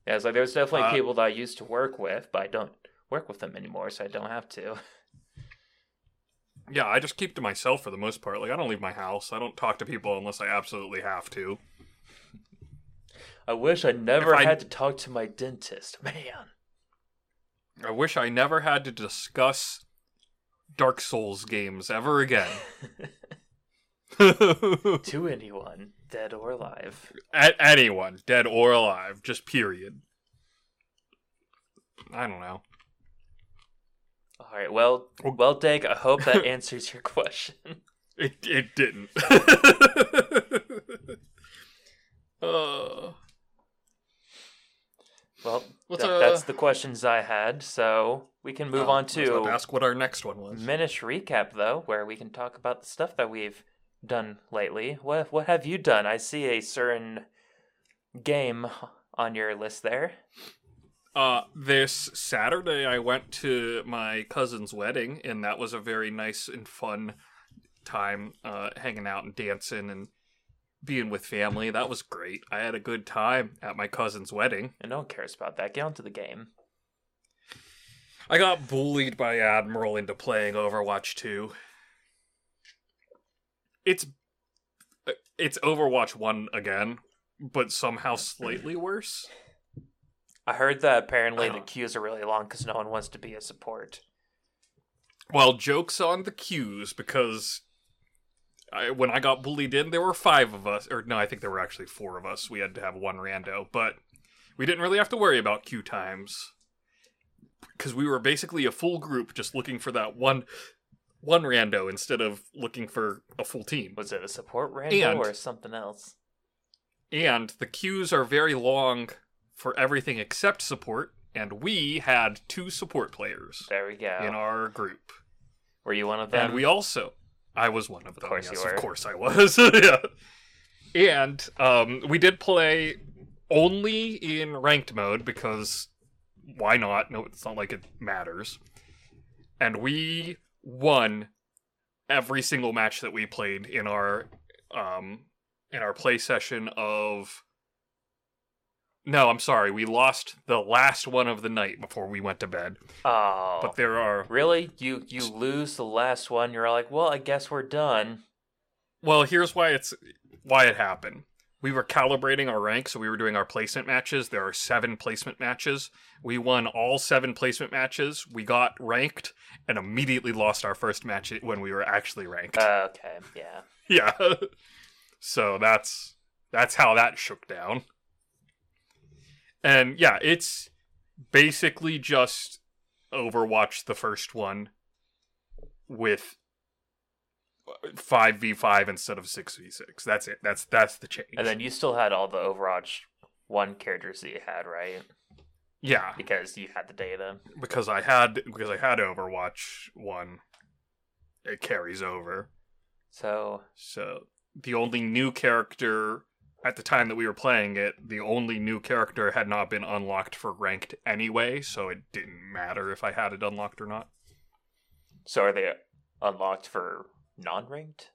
Speaker 1: Yeah, it's like there's definitely
Speaker 2: Uh,
Speaker 1: people that I used to work with, but I don't work with them anymore, so I don't have to.
Speaker 2: Yeah, I just keep to myself for the most part. Like, I don't leave my house. I don't talk to people unless I absolutely have to.
Speaker 1: I wish I never
Speaker 2: I-
Speaker 1: had to talk to my dentist. Man.
Speaker 2: I wish I never had to discuss Dark Souls games ever again.
Speaker 1: to anyone. Dead or alive.
Speaker 2: At anyone, dead or alive, just period. I don't know.
Speaker 1: All right. Well, well, Dag. I hope that answers your question.
Speaker 2: It it didn't. uh,
Speaker 1: Well, that-
Speaker 2: uh,
Speaker 1: that's the questions I had. So we can move
Speaker 2: oh,
Speaker 1: on
Speaker 2: I was about
Speaker 1: to
Speaker 2: ask what our next one was.
Speaker 1: Minish recap, though, where we can talk about the stuff that we've done lately. What what have you done? I see a certain game on your list there.
Speaker 2: Uh, this Saturday, I went to my cousin's wedding, and that was a very nice and fun time, uh, hanging out and dancing and being with family. That was great. I had a good time at my cousin's wedding.
Speaker 1: And no one cares about that. Get on to the game.
Speaker 2: I got bullied by Admiral into playing Overwatch 2. It's uh, it's Overwatch 1 again, but somehow slightly worse.
Speaker 1: I heard that apparently the queues are really long because no one wants to be a support.
Speaker 2: Well, jokes on the queues because I, when I got bullied in, there were five of us, or no, I think there were actually four of us. We had to have one rando, but we didn't really have to worry about queue times because we were basically a full group just looking for that one one rando instead of looking for a full team.
Speaker 1: Was it a support rando
Speaker 2: And-
Speaker 1: or something else?
Speaker 2: And the queues are very long for everything except support, and we had two support players
Speaker 1: There we go.
Speaker 2: in our group.
Speaker 1: Were you one of them?
Speaker 2: And we also, I was one of them.
Speaker 1: course you
Speaker 2: yes,
Speaker 1: were.
Speaker 2: Of course I was. yeah. And um, we did play only in ranked mode because why not? No, it's not like it matters. And we won every single match that we played in our um in our play session of no, I'm sorry. We lost the last one of the night before we went to bed.
Speaker 1: oh,
Speaker 2: But there are
Speaker 1: really? You you lose the last one. You're like, well, I guess we're done.
Speaker 2: Well, here's why it's why it happened. We were calibrating our rank, so we were doing our placement matches. There are seven placement matches. We won all seven placement matches. We got ranked and immediately lost our first match when we were actually ranked.
Speaker 1: Uh, okay, yeah.
Speaker 2: yeah. so that's that's how that shook down. And yeah, it's basically just Overwatch the first one with 5v5 instead of 6v6. That's it. That's that's the change.
Speaker 1: And then you still had all the Overwatch one characters that you had, right?
Speaker 2: yeah,
Speaker 1: Because you had the data.
Speaker 2: because I had because I had Overwatch 1 it carries over.
Speaker 1: So
Speaker 2: So the only new character at the time that we were playing it, the only new character had not been unlocked for ranked anyway, so it didn't matter if I had it unlocked or not.
Speaker 1: so are they unlocked for non-ranked?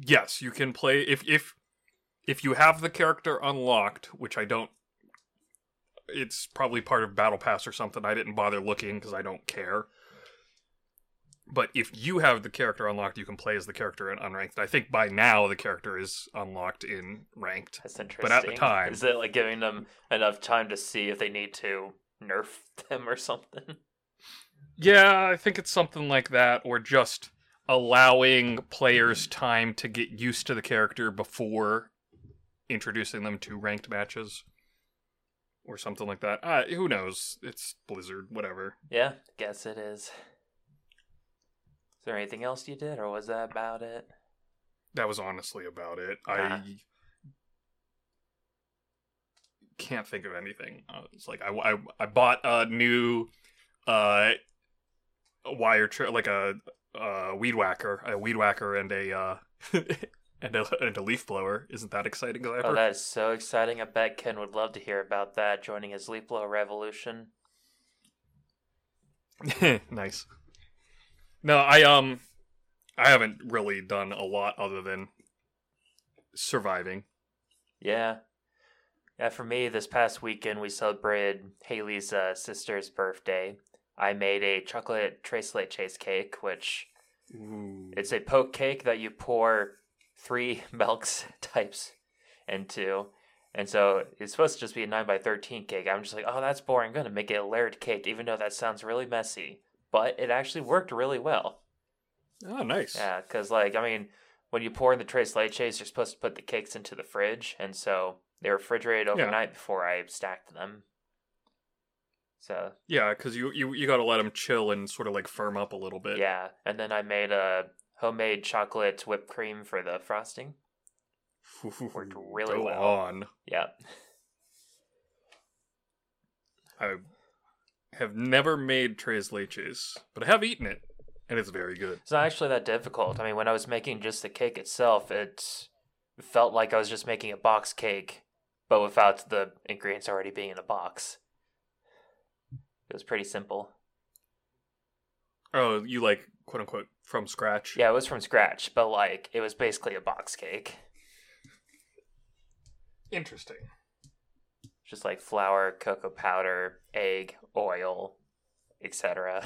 Speaker 2: Yes, you can play if if if you have the character unlocked, which I don't it's probably part of battle pass or something. I didn't bother looking cuz I don't care. But if you have the character unlocked, you can play as the character in unranked. I think by now the character is unlocked in ranked.
Speaker 1: That's interesting.
Speaker 2: But at the time-
Speaker 1: is it like giving them enough time to see if they need to nerf them or something?
Speaker 2: Yeah, I think it's something like that, or just allowing players time to get used to the character before introducing them to ranked matches, or something like that. Uh, who knows? It's Blizzard, whatever.
Speaker 1: Yeah, guess it is. Is there anything else you did, or was that about it?
Speaker 2: That was honestly about it.
Speaker 1: Uh-huh.
Speaker 2: I can't think of anything. Uh, it's like I, I, I bought a new uh wire tri- like a uh weed whacker, a weed whacker, and a uh and a and a leaf blower. Isn't that exciting,
Speaker 1: Oh, that is so exciting. I bet Ken would love to hear about that, joining his leaf Blow Revolution.
Speaker 2: nice. No, I um, I haven't really done a lot other than surviving.
Speaker 1: Yeah. Yeah, for me, this past weekend, we celebrated Haley's uh, sister's birthday. I made a chocolate trace chase cake, which
Speaker 2: Ooh.
Speaker 1: it's a poke cake that you pour three milks types into. And so it's supposed to just be a 9 by 13 cake. I'm just like, oh, that's boring. I'm going to make it a layered cake, even though that sounds really messy. But it actually worked really well.
Speaker 2: Oh, nice.
Speaker 1: Yeah, because, like, I mean, when you pour in the tres leches, you're supposed to put the cakes into the fridge, and so they refrigerated overnight before I stacked them. So
Speaker 2: Yeah, because you, you you gotta let them chill and sort of like firm up a little bit.
Speaker 1: yeah, and then I made a homemade chocolate whipped cream for the frosting. Worked really
Speaker 2: Go
Speaker 1: well.
Speaker 2: on.
Speaker 1: Yeah,
Speaker 2: I have never made tres leches, but I have eaten it, and it's very good.
Speaker 1: it's not actually that difficult. I mean, when I was making just the cake itself, it felt like I was just making a box cake, but without the ingredients already being in a box. It was pretty simple.
Speaker 2: Oh, you like quote unquote from scratch?
Speaker 1: Yeah, it was from scratch, but like it was basically a box cake.
Speaker 2: Interesting.
Speaker 1: Just like flour, cocoa powder, egg, oil, etc.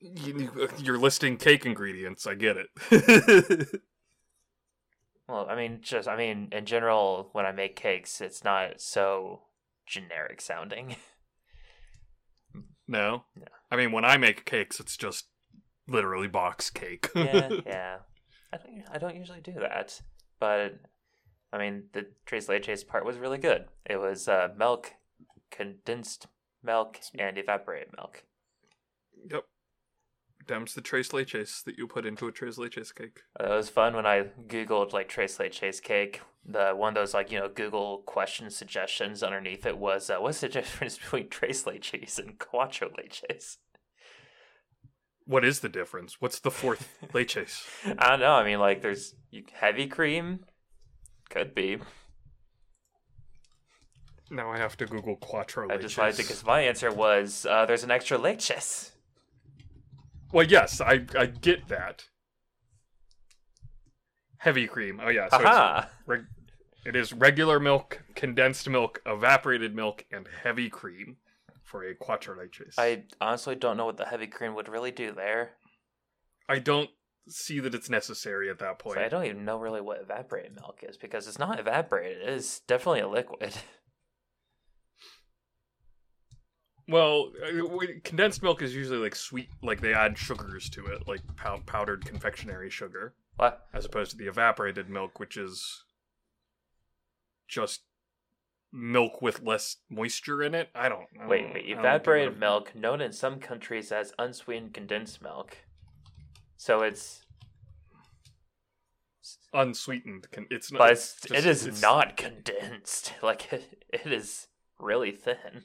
Speaker 2: You, uh, you're listing cake ingredients. I get it.
Speaker 1: Well, I mean, just I mean, in general, when I make cakes, it's not so generic sounding.
Speaker 2: no?
Speaker 1: No.
Speaker 2: I mean, when I make cakes, it's just literally box cake.
Speaker 1: yeah, yeah. I don't, I don't usually do that, but I mean, the tres leches part was really good. It was uh, milk, condensed milk, and evaporated milk.
Speaker 2: Yep. Them's the tres leches that you put into a tres leches cake.
Speaker 1: Uh, It was fun when I googled like tres leches cake. The one of those like you know Google question suggestions underneath it was uh, what's the difference between tres leches and cuatro leches?
Speaker 2: What is the difference? What's the fourth leches?
Speaker 1: I don't know. I mean, like there's heavy cream, could be.
Speaker 2: Now I have to Google quattro
Speaker 1: I
Speaker 2: leches.
Speaker 1: just liked it because my answer was uh, there's an extra leches.
Speaker 2: Well, yes, I I get that. Heavy cream. Oh yeah, so it's reg- it is regular milk, condensed milk, evaporated milk, and heavy cream for a quattro leches.
Speaker 1: I honestly don't know what the heavy cream would really do there.
Speaker 2: I don't see that it's necessary at that point.
Speaker 1: So I don't even know really what evaporated milk is because it's not evaporated. It is definitely a liquid.
Speaker 2: Well, uh, condensed milk is usually like sweet, like they add sugars to it, like pow- powdered confectionery sugar,
Speaker 1: what?
Speaker 2: as opposed to the evaporated milk, which is just milk with less moisture in it. I don't. I
Speaker 1: Wait, wait.
Speaker 2: I don't get
Speaker 1: Evaporated milk, known in some countries as unsweetened condensed milk. So it's,
Speaker 2: unsweetened. It's not.
Speaker 1: but it's,
Speaker 2: just-
Speaker 1: it is
Speaker 2: it's-
Speaker 1: not condensed. Like it, it is really thin.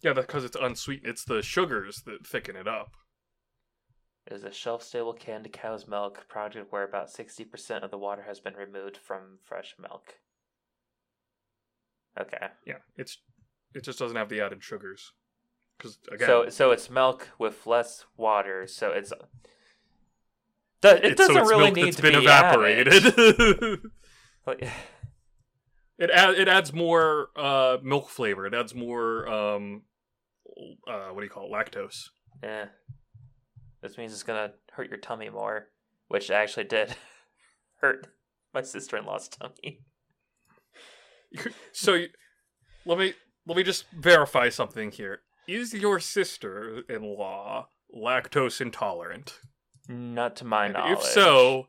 Speaker 2: Yeah, because it's unsweetened. It's the sugars that thicken it up.
Speaker 1: It is a shelf-stable canned cow's milk product where about sixty percent of the water has been removed from fresh milk. Okay.
Speaker 2: Yeah, it's it just doesn't have the added sugars. Because again,
Speaker 1: So so it's milk with less water. So it's. It
Speaker 2: it's- so
Speaker 1: doesn't
Speaker 2: it's
Speaker 1: really
Speaker 2: milk
Speaker 1: need
Speaker 2: that's
Speaker 1: to
Speaker 2: been
Speaker 1: be added.
Speaker 2: evaporated.
Speaker 1: Like-
Speaker 2: It add, it adds more uh, milk flavor. It adds more um, uh, what do you call it? Lactose.
Speaker 1: Eh. This means it's gonna hurt your tummy more, which actually did hurt my sister in law's tummy.
Speaker 2: so let me let me just verify something here. Is your sister-in-law lactose intolerant?
Speaker 1: Not to my
Speaker 2: And
Speaker 1: knowledge.
Speaker 2: if so,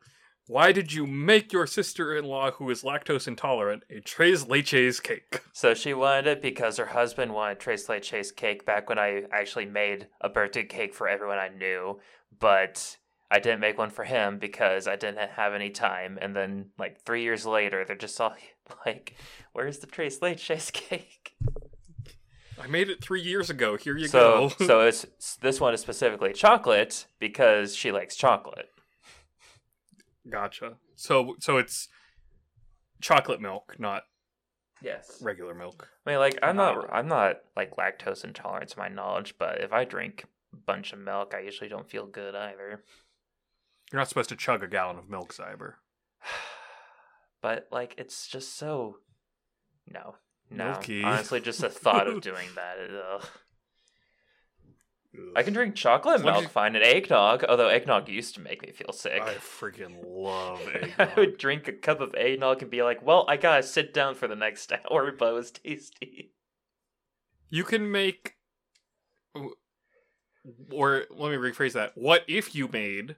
Speaker 2: why did you make your sister-in-law, who is lactose intolerant, a tres leches cake?
Speaker 1: So she wanted it because her husband wanted tres leches cake back when I actually made a birthday cake for everyone I knew, but I didn't make one for him because I didn't have any time. And then, like three years later, they're just all like, "Where's the tres leches cake?"
Speaker 2: I made it three years ago. Here you
Speaker 1: so,
Speaker 2: go.
Speaker 1: so it's this one is specifically chocolate because she likes chocolate.
Speaker 2: gotcha. So so it's chocolate milk, not
Speaker 1: Yes.
Speaker 2: regular milk.
Speaker 1: I mean, like I'm
Speaker 2: Ah.
Speaker 1: not I'm not like lactose intolerant to my knowledge, but if I drink a bunch of milk, I usually don't feel good either.
Speaker 2: You're not supposed to chug a gallon of milk, Zyber.
Speaker 1: but like it's just so no no
Speaker 2: Milky.
Speaker 1: honestly just the thought of doing that ugh. i can drink chocolate
Speaker 2: As long as
Speaker 1: milk
Speaker 2: you-
Speaker 1: fine and eggnog although eggnog used to make me feel sick
Speaker 2: I freaking love eggnog.
Speaker 1: i would drink a cup of eggnog and be like well i gotta sit down for the next hour but it was tasty
Speaker 2: You can make, or let me rephrase that. What if you made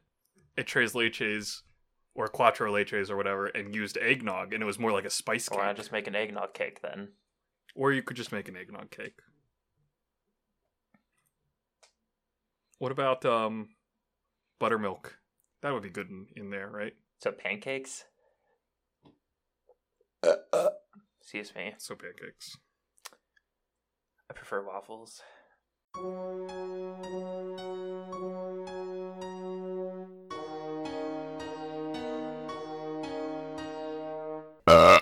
Speaker 2: a tres leches or quattro leches or whatever and used eggnog and it was more like a spice cake.
Speaker 1: Why not just make an eggnog cake then?
Speaker 2: Or you could just make an eggnog cake. What about um buttermilk? That would be good in, in there, right?
Speaker 1: So pancakes? Excuse me.
Speaker 2: So pancakes.
Speaker 1: I prefer waffles. Uh.